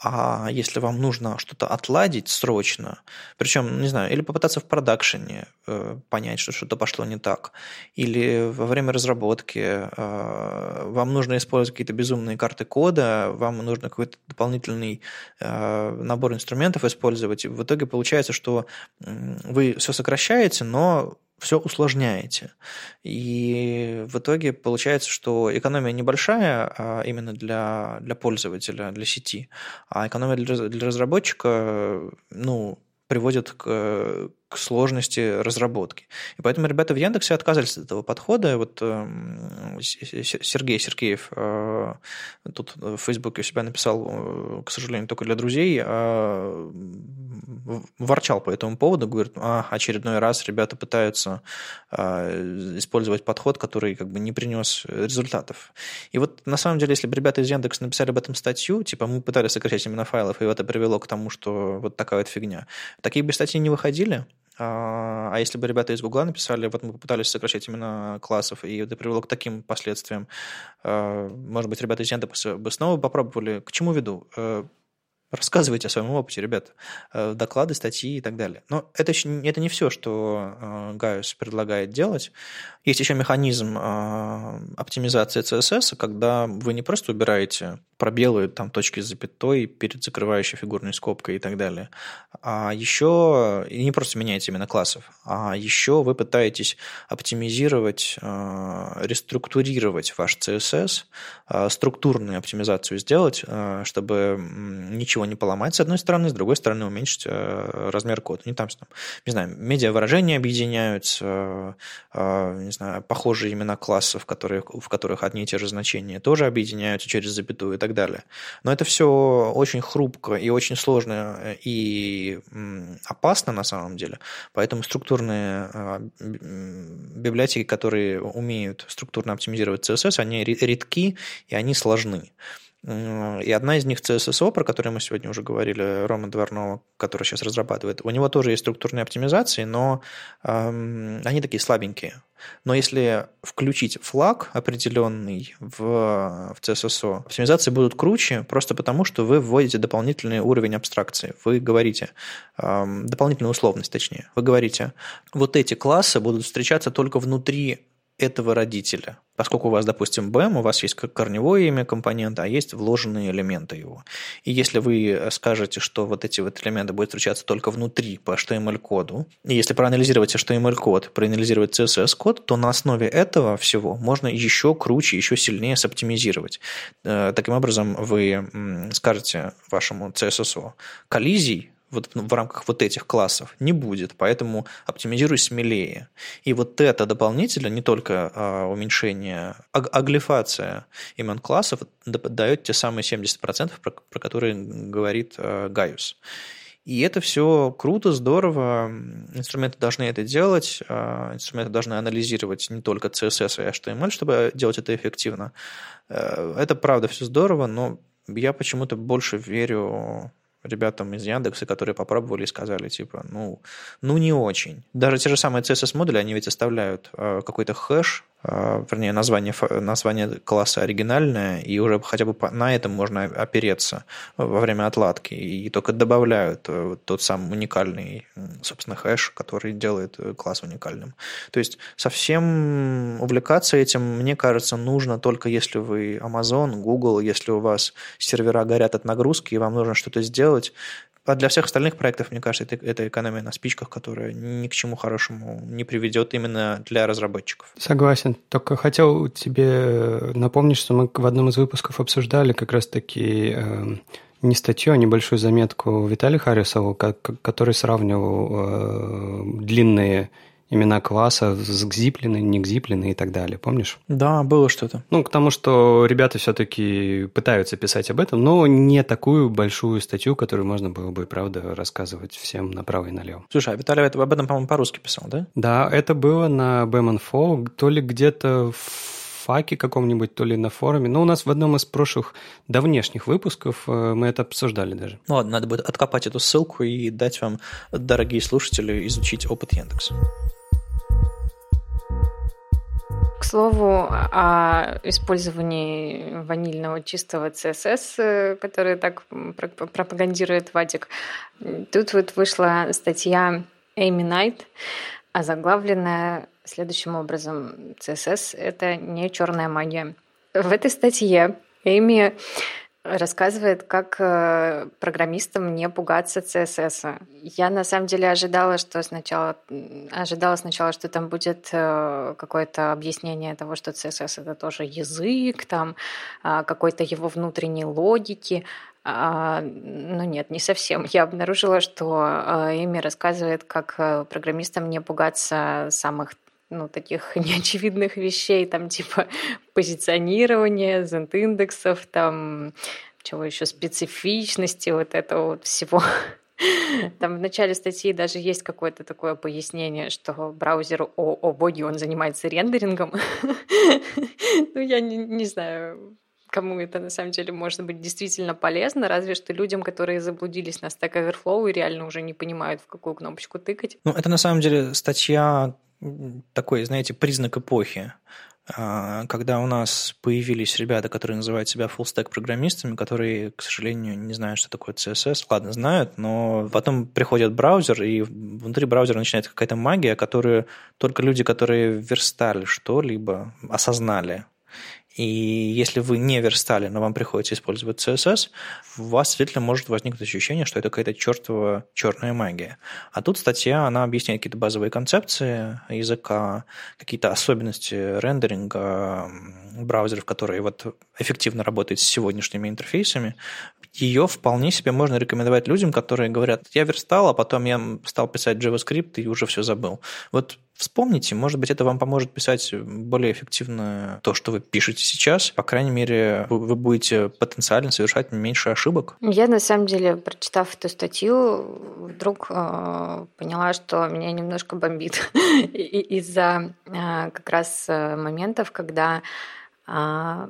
а если вам нужно что-то отладить срочно, причем, не знаю, или попытаться в продакшене э, понять, что что-то пошло не так, или во время разработки э, вам нужно использовать какие-то безумные карты кода, вам нужно какой-то дополнительный э, набор инструментов использовать, и в итоге получается, что вы все сокращаете, но все усложняете. И в итоге получается, что экономия небольшая а именно для, для пользователя, для сети, а экономия для, для разработчика, ну, приводит к, к сложности разработки. И поэтому ребята в Яндексе отказались от этого подхода. Вот э, Сергей Сергеев э, тут в Фейсбуке у себя написал, э, к сожалению, только для друзей, э, ворчал по этому поводу, говорит, а, очередной раз ребята пытаются э, использовать подход, который как бы не принес результатов. И вот на самом деле, если бы ребята из Яндекса написали об этом статью, типа мы пытались сокращать именно файлов, и это привело к тому, что вот такая вот фигня, такие бы статьи не выходили, а, а если бы ребята из Гугла написали, вот мы попытались сокращать именно классов, и это привело к таким последствиям, а, может быть, ребята из Яндекса бы снова попробовали. К чему веду? Э, Рассказывайте о своем опыте, ребята. Э, доклады, статьи и так далее. Но это, это не все, что э, Гaius предлагает делать. Есть еще механизм э, оптимизации CSS, когда вы не просто убираете пробелы, там, точки с запятой перед закрывающей фигурной скобкой и так далее, а еще и не просто меняете именно классов, а еще вы пытаетесь оптимизировать, реструктурировать ваш CSS, структурную оптимизацию сделать, чтобы ничего не поломать, с одной стороны, с другой стороны, уменьшить э, размер кода. Не там, не знаю, медиа-выражения объединяются, э, не знаю, похожие имена классов, которые, в которых одни и те же значения, тоже объединяются через запятую и так далее. Но это все очень хрупко и очень сложно э, и опасно на самом деле. Поэтому структурные библиотеки, которые умеют структурно оптимизировать CSS, они редки и они сложны. И одна из них CSSO, про которую мы сегодня уже говорили, Рома Дворнова, который сейчас разрабатывает, у него тоже есть структурные оптимизации, но эм, они такие слабенькие. Но если включить флаг определенный в, в CSSO, оптимизации будут круче просто потому, что вы вводите дополнительный уровень абстракции. Вы говорите, эм, дополнительную условность точнее, вы говорите, вот эти классы будут встречаться только внутри этого родителя. Поскольку у вас, допустим, BEM, у вас есть корневое имя компонента, а есть вложенные элементы его. И если вы скажете, что вот эти вот элементы будут встречаться только внутри по HTML-коду, и если проанализировать HTML-код, проанализировать CSS-код, то на основе этого всего можно еще круче, еще сильнее соптимизировать. Э, таким образом, вы скажете вашему CSSO коллизий вот в рамках вот этих классов не будет, поэтому оптимизируй смелее. И вот это дополнительно, не только а, уменьшение, а, аглифация имен классов дает те самые 70%, про, про которые говорит а, Гaius. И это все круто, здорово. Инструменты должны это делать. А, инструменты должны анализировать не только CSS и HTML, чтобы делать это эффективно. Э, это правда все здорово, но я почему-то больше верю ребятам из Яндекса, которые попробовали и сказали, типа, ну, ну не очень. Даже те же самые CSS-модули, они ведь оставляют э, какой-то хэш, вернее, название, название класса оригинальное, и уже хотя бы на этом можно опереться во время отладки, и только добавляют э, тот самый уникальный, собственно, хэш, который делает класс уникальным. То есть совсем увлекаться этим, мне кажется, нужно только если вы Amazon, Google, если у вас сервера горят от нагрузки, и вам нужно что-то сделать, делать. А для всех остальных проектов, мне кажется, это, это экономия на спичках, которая ни к чему хорошему не приведет именно для разработчиков. Согласен. Только хотел тебе напомнить, что мы в одном из выпусков обсуждали как раз-таки э, не статью, а небольшую заметку Виталия Харрисова, который сравнивал э, длинные имена класса с гзиплины, не гзиплины и так далее, помнишь? Да, было что-то. Ну, к тому, что ребята все-таки пытаются писать об этом, но не такую большую статью, которую можно было бы, правда, рассказывать всем направо и налево. Слушай, а Виталий об этом, по-моему, по-русски писал, да? Да, это было на BMNFO, то ли где-то в факе каком-нибудь, то ли на форуме. Но у нас в одном из прошлых давнешних выпусков э, мы это обсуждали даже. Ну ладно, надо будет откопать эту ссылку и дать вам, дорогие слушатели, изучить опыт Яндекса. К слову о использовании ванильного чистого CSS, который так пропагандирует Вадик. Тут вот вышла статья Эйми Найт, озаглавленная следующим образом. CSS — это не черная магия. В этой статье Эйми рассказывает, как э, программистам не пугаться CSS. Я на самом деле ожидала, что сначала ожидала сначала, что там будет э, какое-то объяснение того, что CSS это тоже язык, там а, какой-то его внутренней логики. А, но нет, не совсем. Я обнаружила, что э, Эми рассказывает, как программистам не пугаться самых ну, таких [LAUGHS] неочевидных вещей, там, типа [LAUGHS] позиционирования, зент-индексов, там, чего еще, специфичности, вот этого вот всего. [LAUGHS] Там в начале статьи даже есть какое-то такое пояснение, что браузер, о, о боги, он занимается рендерингом. Ну, я не, не знаю, кому это на самом деле может быть действительно полезно, разве что людям, которые заблудились на Stack Overflow и реально уже не понимают, в какую кнопочку тыкать. Ну, это на самом деле статья такой, знаете, признак эпохи, а, когда у нас появились ребята, которые называют себя full-stack программистами, которые, к сожалению, не знают, что такое CSS. Ладно, знают, но потом приходит браузер, и внутри браузера начинается какая-то магия, которую только люди, которые верстали что-либо, осознали. И если вы не верстали, но вам приходится использовать CSS, у вас действительно может возникнуть ощущение, что это какая-то чертова черная магия. А тут статья, она объясняет какие-то базовые концепции языка, какие-то особенности рендеринга браузеров, которые вот эффективно работают с сегодняшними интерфейсами. Ее вполне себе можно рекомендовать людям, которые говорят, я верстал, а потом я стал писать JavaScript и уже все забыл. Вот Вспомните, может быть, это вам поможет писать более эффективно то, что вы пишете сейчас. По крайней мере, вы будете потенциально совершать меньше ошибок. Я, на самом деле, прочитав эту статью, вдруг э, поняла, что меня немножко бомбит [LAUGHS] из-за э, как раз э, моментов, когда э,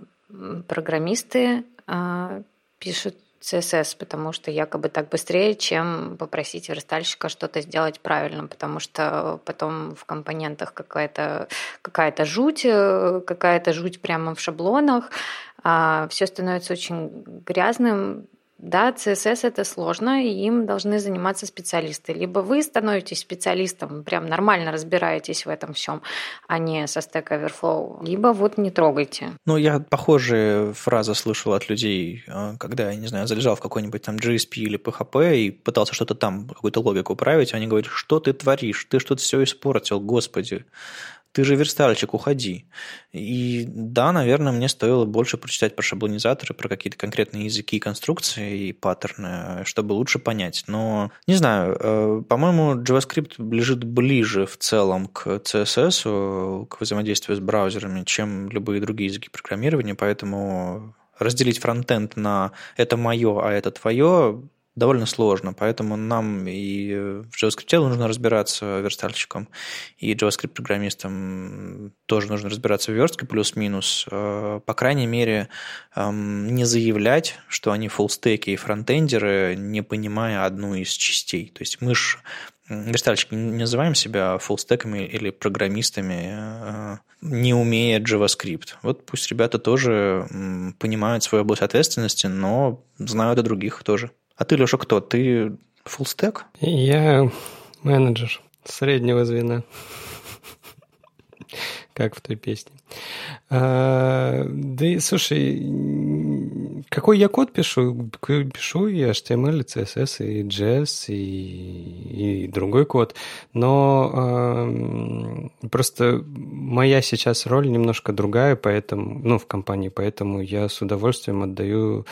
программисты э, пишут CSS, потому что якобы так быстрее, чем попросить верстальщика что-то сделать правильно, потому что потом в компонентах какая-то какая жуть, э, какая-то жуть прямо в шаблонах, а все становится очень грязным, да, CSS это сложно, и им должны заниматься специалисты. Либо вы становитесь специалистом, прям нормально разбираетесь в этом всем, а не со Stack Overflow, либо вот не трогайте. Ну, я похожие фразы слышал от людей, а, когда, я не знаю, залезал в какой-нибудь там GSP или PHP и пытался что-то там, какую-то логику править, они говорят, что ты творишь, ты что-то все испортил, господи ты же верстальщик, уходи. И да, наверное, мне стоило больше прочитать про шаблонизаторы, про какие-то конкретные языки, конструкции и паттерны, чтобы лучше понять. Но, не знаю, э, по-моему, JavaScript лежит ближе в целом к CSS, к взаимодействию с браузерами, чем любые другие языки программирования, поэтому разделить фронтенд на «это мое, а это твое» довольно сложно, поэтому нам и в JavaScript нужно разбираться верстальщикам, и JavaScript-программистам тоже нужно разбираться в верстке плюс-минус. Э, по крайней мере, эм, не заявлять, что они фуллстеки и фронтендеры, не понимая одну из частей. То есть мы же верстальщики не называем себя фуллстеками или программистами, э, не умея JavaScript. Вот пусть ребята тоже понимают свою область ответственности, но знают о других тоже. А ты, Леша, кто? Ты фуллстек? Я менеджер среднего звена. Как в той песне. А, да и, слушай, какой я код пишу? Пишу и HTML, и CSS, и JS, и, и другой код. Но э, просто моя сейчас роль немножко другая, поэтому, ну, в компании, поэтому я с удовольствием отдаю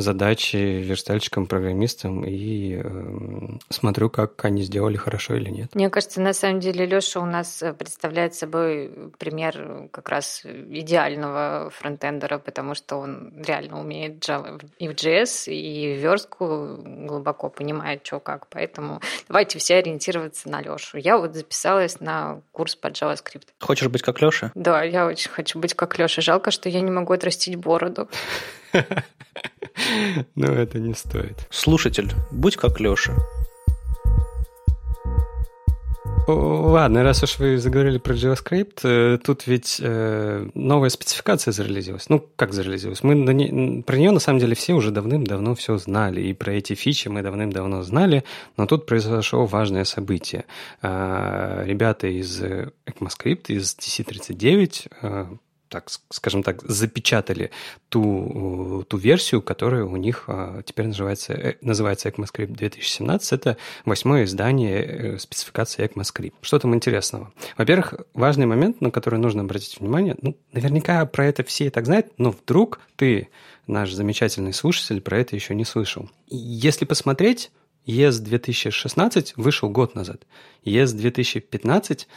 задачи верстальщикам, программистам и э, смотрю, как они сделали хорошо или нет. Мне кажется, на самом деле Леша у нас э, представляет собой пример как раз идеального фронтендера, потому что он реально умеет Java и в JS, и в верстку глубоко понимает, что как. Поэтому давайте все ориентироваться на Лешу. Я вот записалась на курс по JavaScript. Хочешь быть как Леша? Да, я очень хочу быть как Леша. Жалко, что я не могу отрастить бороду. [LAUGHS] [LAUGHS] Но это не стоит. Слушатель, будь как Леша. Ладно, раз уж вы заговорили про JavaScript, э, тут ведь э, новая спецификация зарелизилась. Ну, как зарелизилась? Мы на не... про нее, на самом деле, все уже давным-давно все знали. И про эти фичи мы давным-давно знали, но тут произошло важное событие. Э, ребята из ECMAScript, из TC39 так, скажем так, запечатали ту, ту версию, которая у них а, теперь называется, э, называется ECMAScript 2017. Это восьмое издание э, спецификации ECMAScript. Что там интересного? Во-первых, важный момент, на который нужно обратить внимание, ну, наверняка про это все и так знают, но вдруг ты, наш замечательный слушатель, про это еще не слышал. Если посмотреть, ES 2016 вышел год назад, ES 2015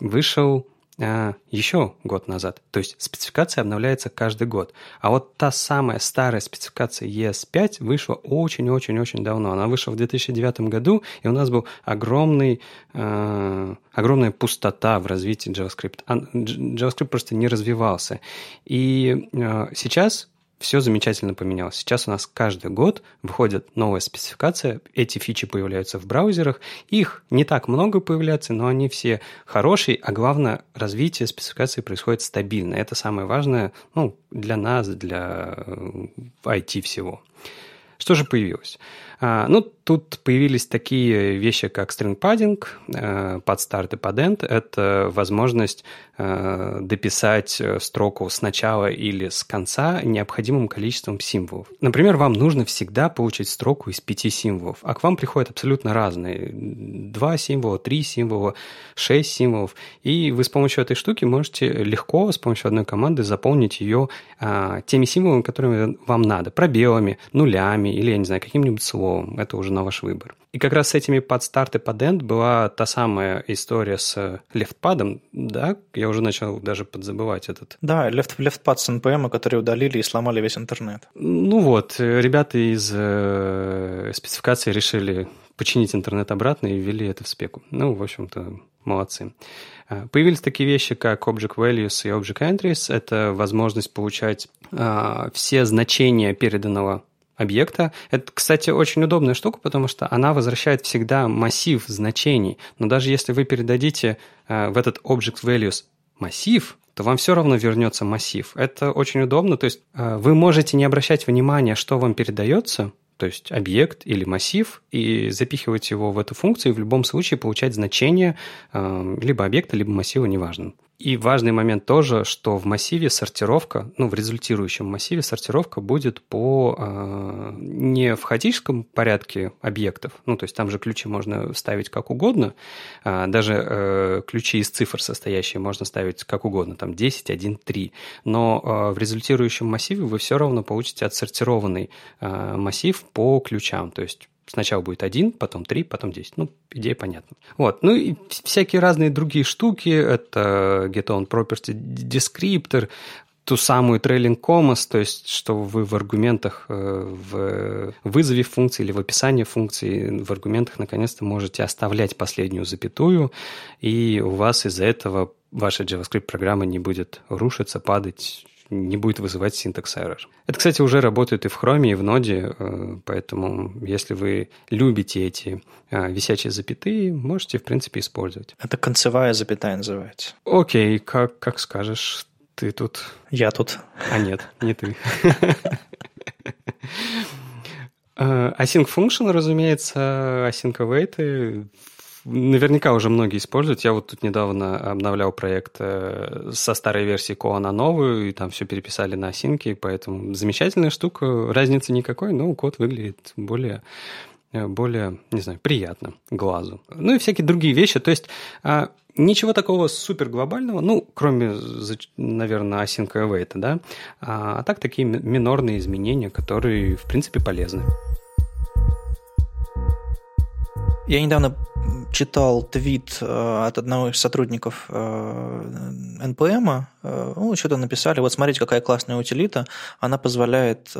вышел а, еще год назад. То есть спецификация обновляется каждый год. А вот та самая старая спецификация ES5 вышла очень-очень-очень давно. Она вышла в 2009 году, и у нас был огромный, э, огромная пустота в развитии JavaScript. JavaScript просто не развивался. И э, сейчас все замечательно поменялось. Сейчас у нас каждый год выходит новая спецификация, эти фичи появляются в браузерах, их не так много появляется, но они все хорошие, а главное, развитие спецификации происходит стабильно. Это самое важное ну, для нас, для IT э, всего. Что же появилось? А, ну, тут появились такие вещи, как string padding, э, подстарт и подend. Это возможность э, дописать строку сначала или с конца необходимым количеством символов. Например, вам нужно всегда получить строку из пяти символов, а к вам приходят абсолютно разные. Два символа, три символа, шесть символов. И вы с помощью этой штуки можете легко с помощью одной команды заполнить ее а, теми символами, которыми вам надо. Пробелами, нулями или, я не знаю, каким-нибудь словом словом, это уже на ваш выбор. И как раз с этими подстарт и поденд была та самая история с лефтпадом, да? Я уже начал даже подзабывать этот. Да, лефт, лефтпад с NPM, который удалили и сломали весь интернет. Ну вот, ребята из э, спецификации решили починить интернет обратно и ввели это в спеку. Ну, в общем-то, молодцы. Э, появились такие вещи, как Object Values и Object Entries. Это возможность получать э, все значения переданного объекта. Это, кстати, очень удобная штука, потому что она возвращает всегда массив значений. Но даже если вы передадите э, в этот Object Values массив, то вам все равно вернется массив. Это очень удобно. То есть э, вы можете не обращать внимания, что вам передается, то есть объект или массив, и запихивать его в эту функцию, и в любом случае получать значение э, либо объекта, либо массива, неважно. И важный момент тоже, что в массиве сортировка, ну, в результирующем массиве сортировка будет по э, не в хаотическом порядке объектов, ну, то есть там же ключи можно ставить как угодно, э, даже э, ключи из цифр состоящие можно ставить как угодно, там 10, 1, 3, но э, в результирующем массиве вы все равно получите отсортированный э, массив по ключам, то есть Сначала будет один, потом три, потом десять. Ну, идея понятна. Вот. Ну и всякие разные другие штуки. Это get on property descriptor, ту самую trailing commas, то есть что вы в аргументах, э, в вызове функции или в описании функции в аргументах наконец-то можете оставлять последнюю запятую, и у вас из-за этого ваша JavaScript-программа не будет рушиться, падать, не будет вызывать синтекс error. Это, кстати, уже работает и в Chrome, и в Node, э, поэтому если вы любите эти э, висячие запятые, можете, в принципе, использовать. Это концевая запятая называется. Окей, как, как скажешь. Ты тут. Я тут. А нет, не ты. [LAUGHS] Э, async function, разумеется, async await наверняка уже многие используют. Я вот тут недавно обновлял проект э, со старой версии Коа на новую, и там все переписали на осинки, поэтому замечательная штука. Разницы никакой, но код выглядит более э, более, не знаю, приятно глазу. Ну и всякие другие вещи. То есть а, ничего такого супер глобального, ну, кроме, наверное, async await, да, а, а так такие минорные изменения, которые, в принципе, полезны. Я недавно читал твит э, от одного из сотрудников э, э, ну, что-то написали, вот смотрите, какая классная утилита, она позволяет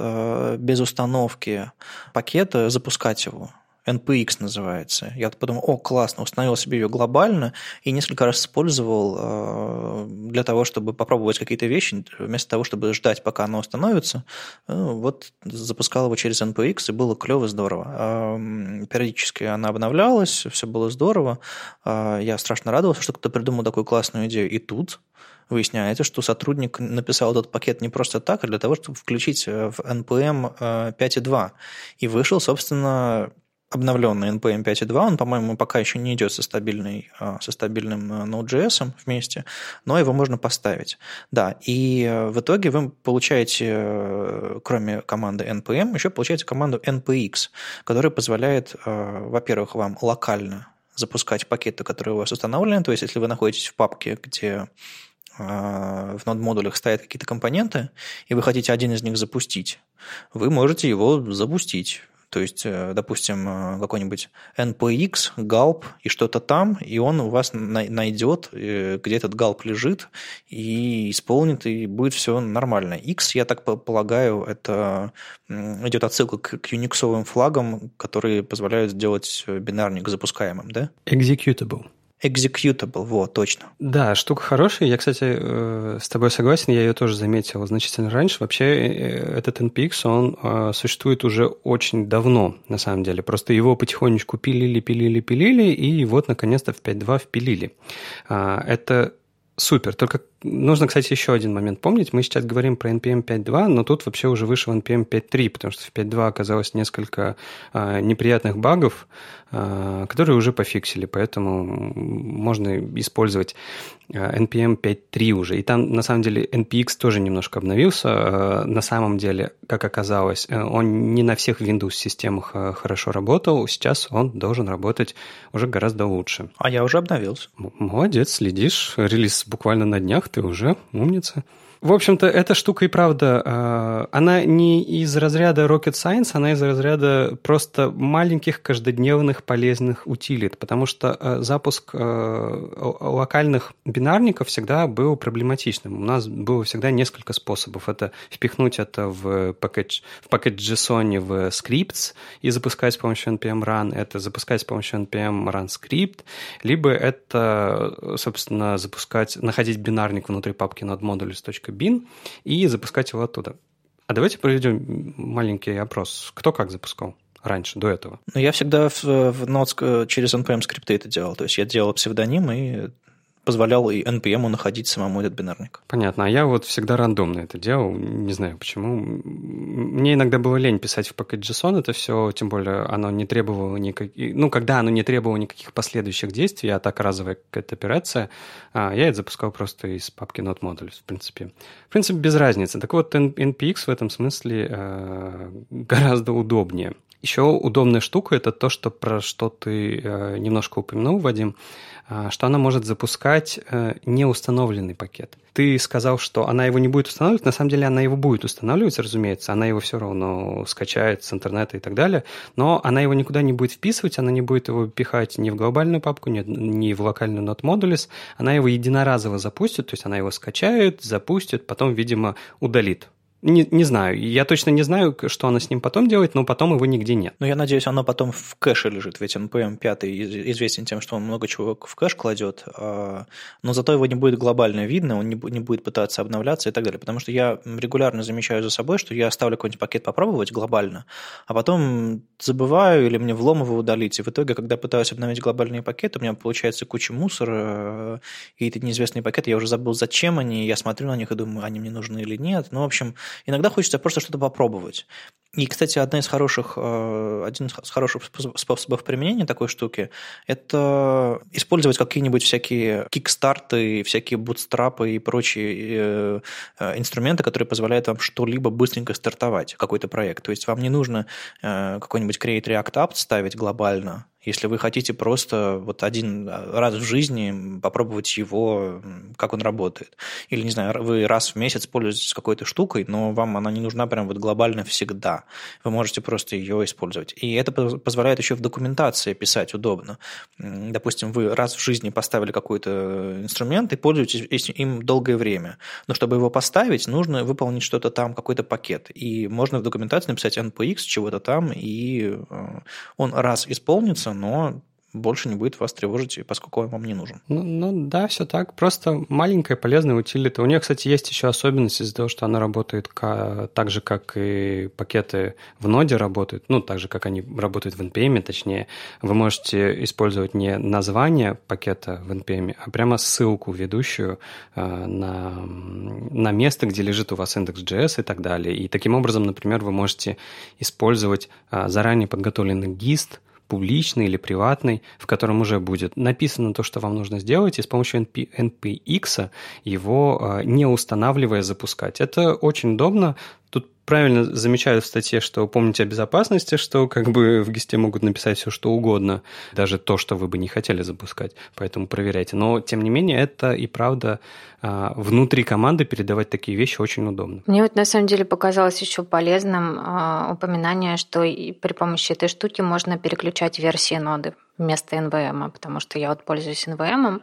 без установки пакета запускать его. NPX называется. Я подумал, о, классно, установил себе ее глобально и несколько раз использовал э, для того, чтобы попробовать какие-то вещи, вместо того, чтобы ждать, пока она установится. Э, вот запускал его через NPX, и было клево, здорово. Э, периодически она обновлялась, все было здорово. Я страшно радовался, что кто-то придумал такую классную идею. И тут выясняется, что сотрудник написал этот пакет не просто так, а для того, чтобы включить в NPM 5.2. И вышел, собственно, обновленный NPM 5.2, он, по-моему, пока еще не идет со, стабильной, а, со стабильным э, Node.js вместе, но его можно поставить. Да, и э, в итоге вы получаете, э, кроме команды npm, еще получаете команду npx, которая позволяет, во-первых, вам локально запускать пакеты, которые у вас установлены, то есть если вы находитесь в папке, где в нод-модулях стоят какие-то компоненты, и вы хотите один из них запустить, вы можете его запустить то есть, э, допустим, э, какой-нибудь npx, gulp и что-то там, и он у вас найдет, э, где этот gulp лежит, и исполнит, и будет все нормально. X, я так полагаю, это идет отсылка к юниксовым флагам, которые позволяют сделать бинарник запускаемым, да? Executable. Executable, вот, точно. Да, штука хорошая. Я, кстати, э, с тобой согласен, я ее тоже заметил значительно раньше. Вообще, э, этот NPX, он э, существует уже очень давно, на самом деле. Просто его потихонечку пилили, пилили, пилили, и вот, наконец-то, в 5.2 впилили. А, это супер. Только нужно, кстати, еще один момент помнить. Мы сейчас говорим про NPM 5.2, но тут вообще уже вышел NPM 5.3, потому что в 5.2 оказалось несколько а, неприятных багов, а, которые уже пофиксили, поэтому можно использовать а, NPM 5.3 уже. И там, на самом деле, NPX тоже немножко обновился. А, на самом деле, как оказалось, э, он не на всех Windows-системах а, хорошо работал. Сейчас он должен работать уже гораздо лучше. А я уже обновился. Молодец, следишь. Релиз буквально на днях, ты уже умница. В общем-то, эта штука и правда, э, она не из разряда rocket science, она из разряда просто маленьких каждодневных полезных утилит, потому что э, запуск э, локальных бинарников всегда был проблематичным. У нас было всегда несколько способов. Это впихнуть это в пакет, в пакет JSON в scripts и запускать с помощью npm run, это запускать с помощью npm run script, либо это, собственно, запускать, находить бинарник внутри папки node-modules.bin и запускать его оттуда. А давайте проведем маленький опрос. Кто как запускал? раньше, до этого? Ну, я всегда в, в Notes через NPM скрипты это делал. То есть я делал псевдоним и позволял и NPM находить самому этот бинарник. Понятно. А я вот всегда рандомно это делал. Не знаю почему. Мне иногда было лень писать в Package.json это все, тем более оно не требовало никаких... Ну, когда оно не требовало никаких последующих действий, а так разовая какая-то операция, а, я это запускал просто из папки Node Modules, в принципе. В принципе, без разницы. Так вот, NPX в этом смысле э, [LAUGHS] гораздо удобнее. Еще удобная штука – это то, что про что ты э, немножко упомянул, Вадим, что она может запускать э, неустановленный пакет. Ты сказал, что она его не будет устанавливать. На самом деле она его будет устанавливать, разумеется. Она его все равно скачает с интернета и так далее. Но она его никуда не будет вписывать, она не будет его пихать ни в глобальную папку, ни, ни в локальную Node Modules. Она его единоразово запустит, то есть она его скачает, запустит, потом, видимо, удалит не, не знаю. Я точно не знаю, что она с ним потом делает, но потом его нигде нет. Но я надеюсь, оно потом в кэше лежит, ведь NPM 5 известен тем, что он много чего в кэш кладет, а, но зато его не будет глобально видно, он не будет пытаться обновляться и так далее. Потому что я регулярно замечаю за собой, что я оставлю какой-нибудь пакет попробовать глобально, а потом забываю или мне влом его удалить. И в итоге, когда пытаюсь обновить глобальные пакеты, у меня получается куча мусора, и эти неизвестные пакеты, я уже забыл, зачем они, я смотрю на них и думаю, они мне нужны или нет. Ну, в общем, Иногда хочется просто что-то попробовать. И, кстати, одна из хороших, э, один из хороших способов применения такой штуки – это использовать какие-нибудь всякие кикстарты, всякие бутстрапы и прочие э, э, инструменты, которые позволяют вам что-либо быстренько стартовать, какой-то проект. То есть вам не нужно какой-нибудь Create React App ставить глобально, если вы хотите просто вот один раз в жизни попробовать его, как он работает. Или, не знаю, вы раз в месяц пользуетесь какой-то штукой, но вам она не нужна прям вот глобально всегда. Вы можете просто ее использовать. И это позволяет еще в документации писать удобно. Допустим, вы раз в жизни поставили какой-то инструмент и пользуетесь им долгое время. Но чтобы его поставить, нужно выполнить что-то там, какой-то пакет. И можно в документации написать npx чего-то там, и э, он раз исполнится, но больше не будет вас тревожить, поскольку он вам не нужен. Ну, ну да, все так. Просто маленькая полезная утилита. У нее, кстати, есть еще особенность из-за того, что она работает так же, как и пакеты в ноде работают, ну, так же, как они работают в NPM, точнее. Вы можете использовать не название пакета в NPM, а прямо ссылку, ведущую э, на, на место, где лежит у вас index.js и так далее. И таким образом, например, вы можете использовать э, заранее подготовленный гист, публичный или приватный, в котором уже будет написано то, что вам нужно сделать, и с помощью NP, NPX его а, не устанавливая запускать. Это очень удобно. Тут правильно замечают в статье, что помните о безопасности, что как бы в гисте могут написать все, что угодно, даже то, что вы бы не хотели запускать, поэтому проверяйте. Но, тем не менее, это и правда а, внутри команды передавать такие вещи очень удобно. Мне вот на самом деле показалось еще полезным э, упоминание, что при помощи этой штуки можно переключать версии ноды вместо NVM, потому что я вот пользуюсь NVM,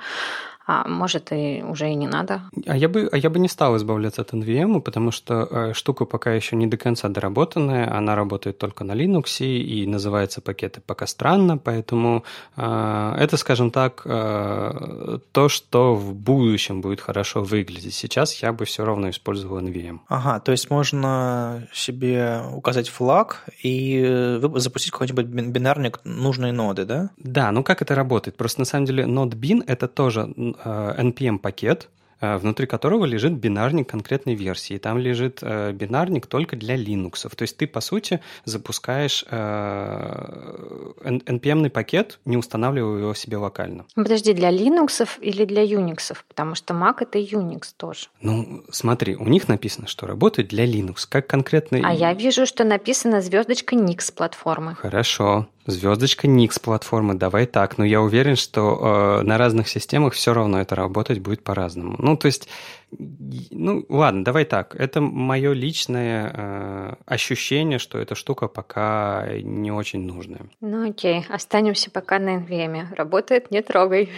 а может и уже и не надо. А я бы, а я бы не стал избавляться от NVM, потому что э, штука пока еще не до конца доработанная, она работает только на Linux и называется пакеты пока странно, поэтому э, это, скажем так, э, то, что в будущем будет хорошо выглядеть. Сейчас я бы все равно использовал NVM. Ага, то есть можно себе указать флаг и запустить какой-нибудь бинарник нужной ноды, да? Да, ну как это работает? Просто на самом деле нод bin это тоже NPM-пакет, э, внутри которого лежит бинарник конкретной версии. Там лежит э, бинарник только для Linux. То есть ты, по сути, запускаешь э, NPM-ный пакет, не устанавливая его себе локально. Подожди, для Linux или для Unix? Потому что Mac — это Unix тоже. Ну, смотри, у них написано, что работает для Linux. Как конкретно... А я вижу, что написано звездочка Nix платформы. Хорошо. Звездочка Nix платформы, давай так. Но я уверен, что э, на разных системах все равно это работать будет по-разному. Ну, то есть Ну, ладно, давай так. Это мое личное э, ощущение, что эта штука пока не очень нужная. Ну окей, останемся пока на NVM. Работает, не трогай.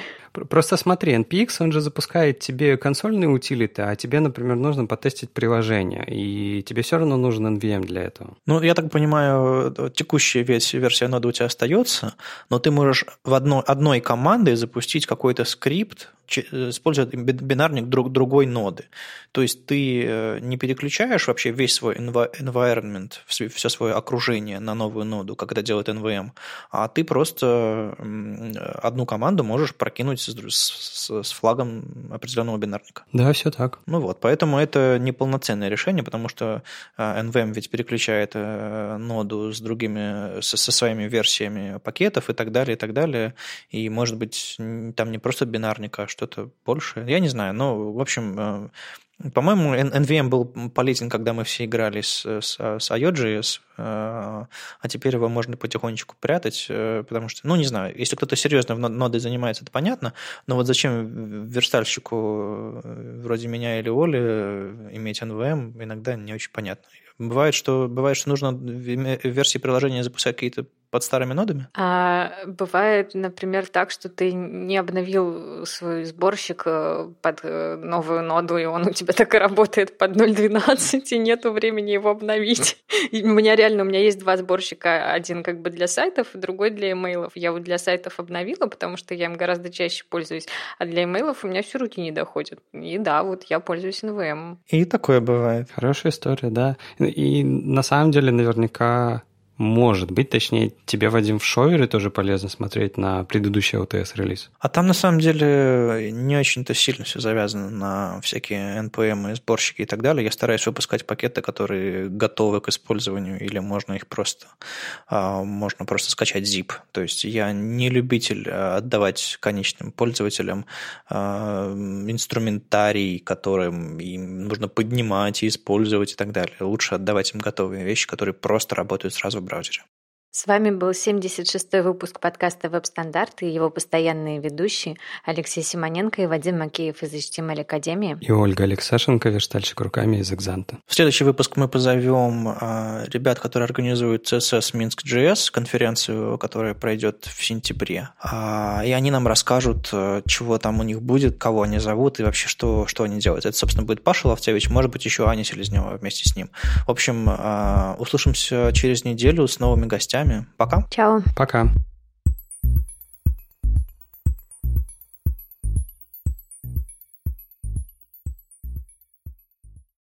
Просто смотри, NPX, он же запускает тебе консольные утилиты, а тебе, например, нужно потестить приложение, и тебе все равно нужен NVM для этого. Ну, я так понимаю, текущая версия, ноды у тебя остается, но ты можешь в одной, одной командой запустить какой-то скрипт, используя бинарник друг, другой ноды. То есть ты э, не переключаешь вообще весь свой environment, все свое окружение на новую ноду, как это делает NVM, а ты просто одну команду можешь прокинуть с, с, с флагом определенного бинарника. Да, все так. Ну вот, поэтому это неполноценное решение, потому что NVM ведь переключает э, ноду с другими, со, со своими версиями пакетов и так далее, и так далее. И может быть там не просто бинарник, а что-то большее. Я не знаю, но, в общем, э, по-моему, NVM был полезен, когда мы все играли с, с, с IOJS, э, а теперь его можно потихонечку прятать, э, потому что, ну, не знаю, если кто-то серьезно в нодой занимается, это понятно, но вот зачем верстальщику вроде меня или Оли иметь NVM, иногда не очень понятно. Бывает, что, бывает, что нужно в версии приложения запускать какие-то под старыми нодами? А, бывает, например, так, что ты не обновил свой сборщик э, под э, новую ноду, и он у тебя так и работает под 0.12, и нету времени его обновить. И у меня реально, у меня есть два сборщика, один как бы для сайтов, другой для имейлов. Я вот для сайтов обновила, потому что я им гораздо чаще пользуюсь, а для имейлов у меня все руки не доходят. И да, вот я пользуюсь NVM. И такое бывает. Хорошая история, да. И на самом деле наверняка может быть, точнее, тебе, Вадим, в шовере тоже полезно смотреть на предыдущий OTS-релиз. А там, на самом деле, не очень-то сильно все завязано на всякие NPM и сборщики и так далее. Я стараюсь выпускать пакеты, которые готовы к использованию, или можно их просто, а, можно просто скачать zip. То есть я не любитель а, отдавать конечным пользователям а, инструментарий, которым им нужно поднимать и использовать и так далее. Лучше отдавать им готовые вещи, которые просто работают сразу obrazie С вами был 76-й выпуск подкаста «Веб-стандарты» и его постоянные ведущие Алексей Симоненко и Вадим Макеев из HTML Академии. И Ольга Алексашенко, верстальщик руками из Экзанта. В следующий выпуск мы позовем э, ребят, которые организуют CSS Minsk.js, конференцию, которая пройдет в сентябре. А, и они нам расскажут, э, чего там у них будет, кого они зовут и вообще, что, что они делают. Это, собственно, будет Паша Ловцевич, может быть, еще Аня Селезнева вместе с ним. В общем, э, услышимся через неделю с новыми гостями. Пока. Чао. Пока.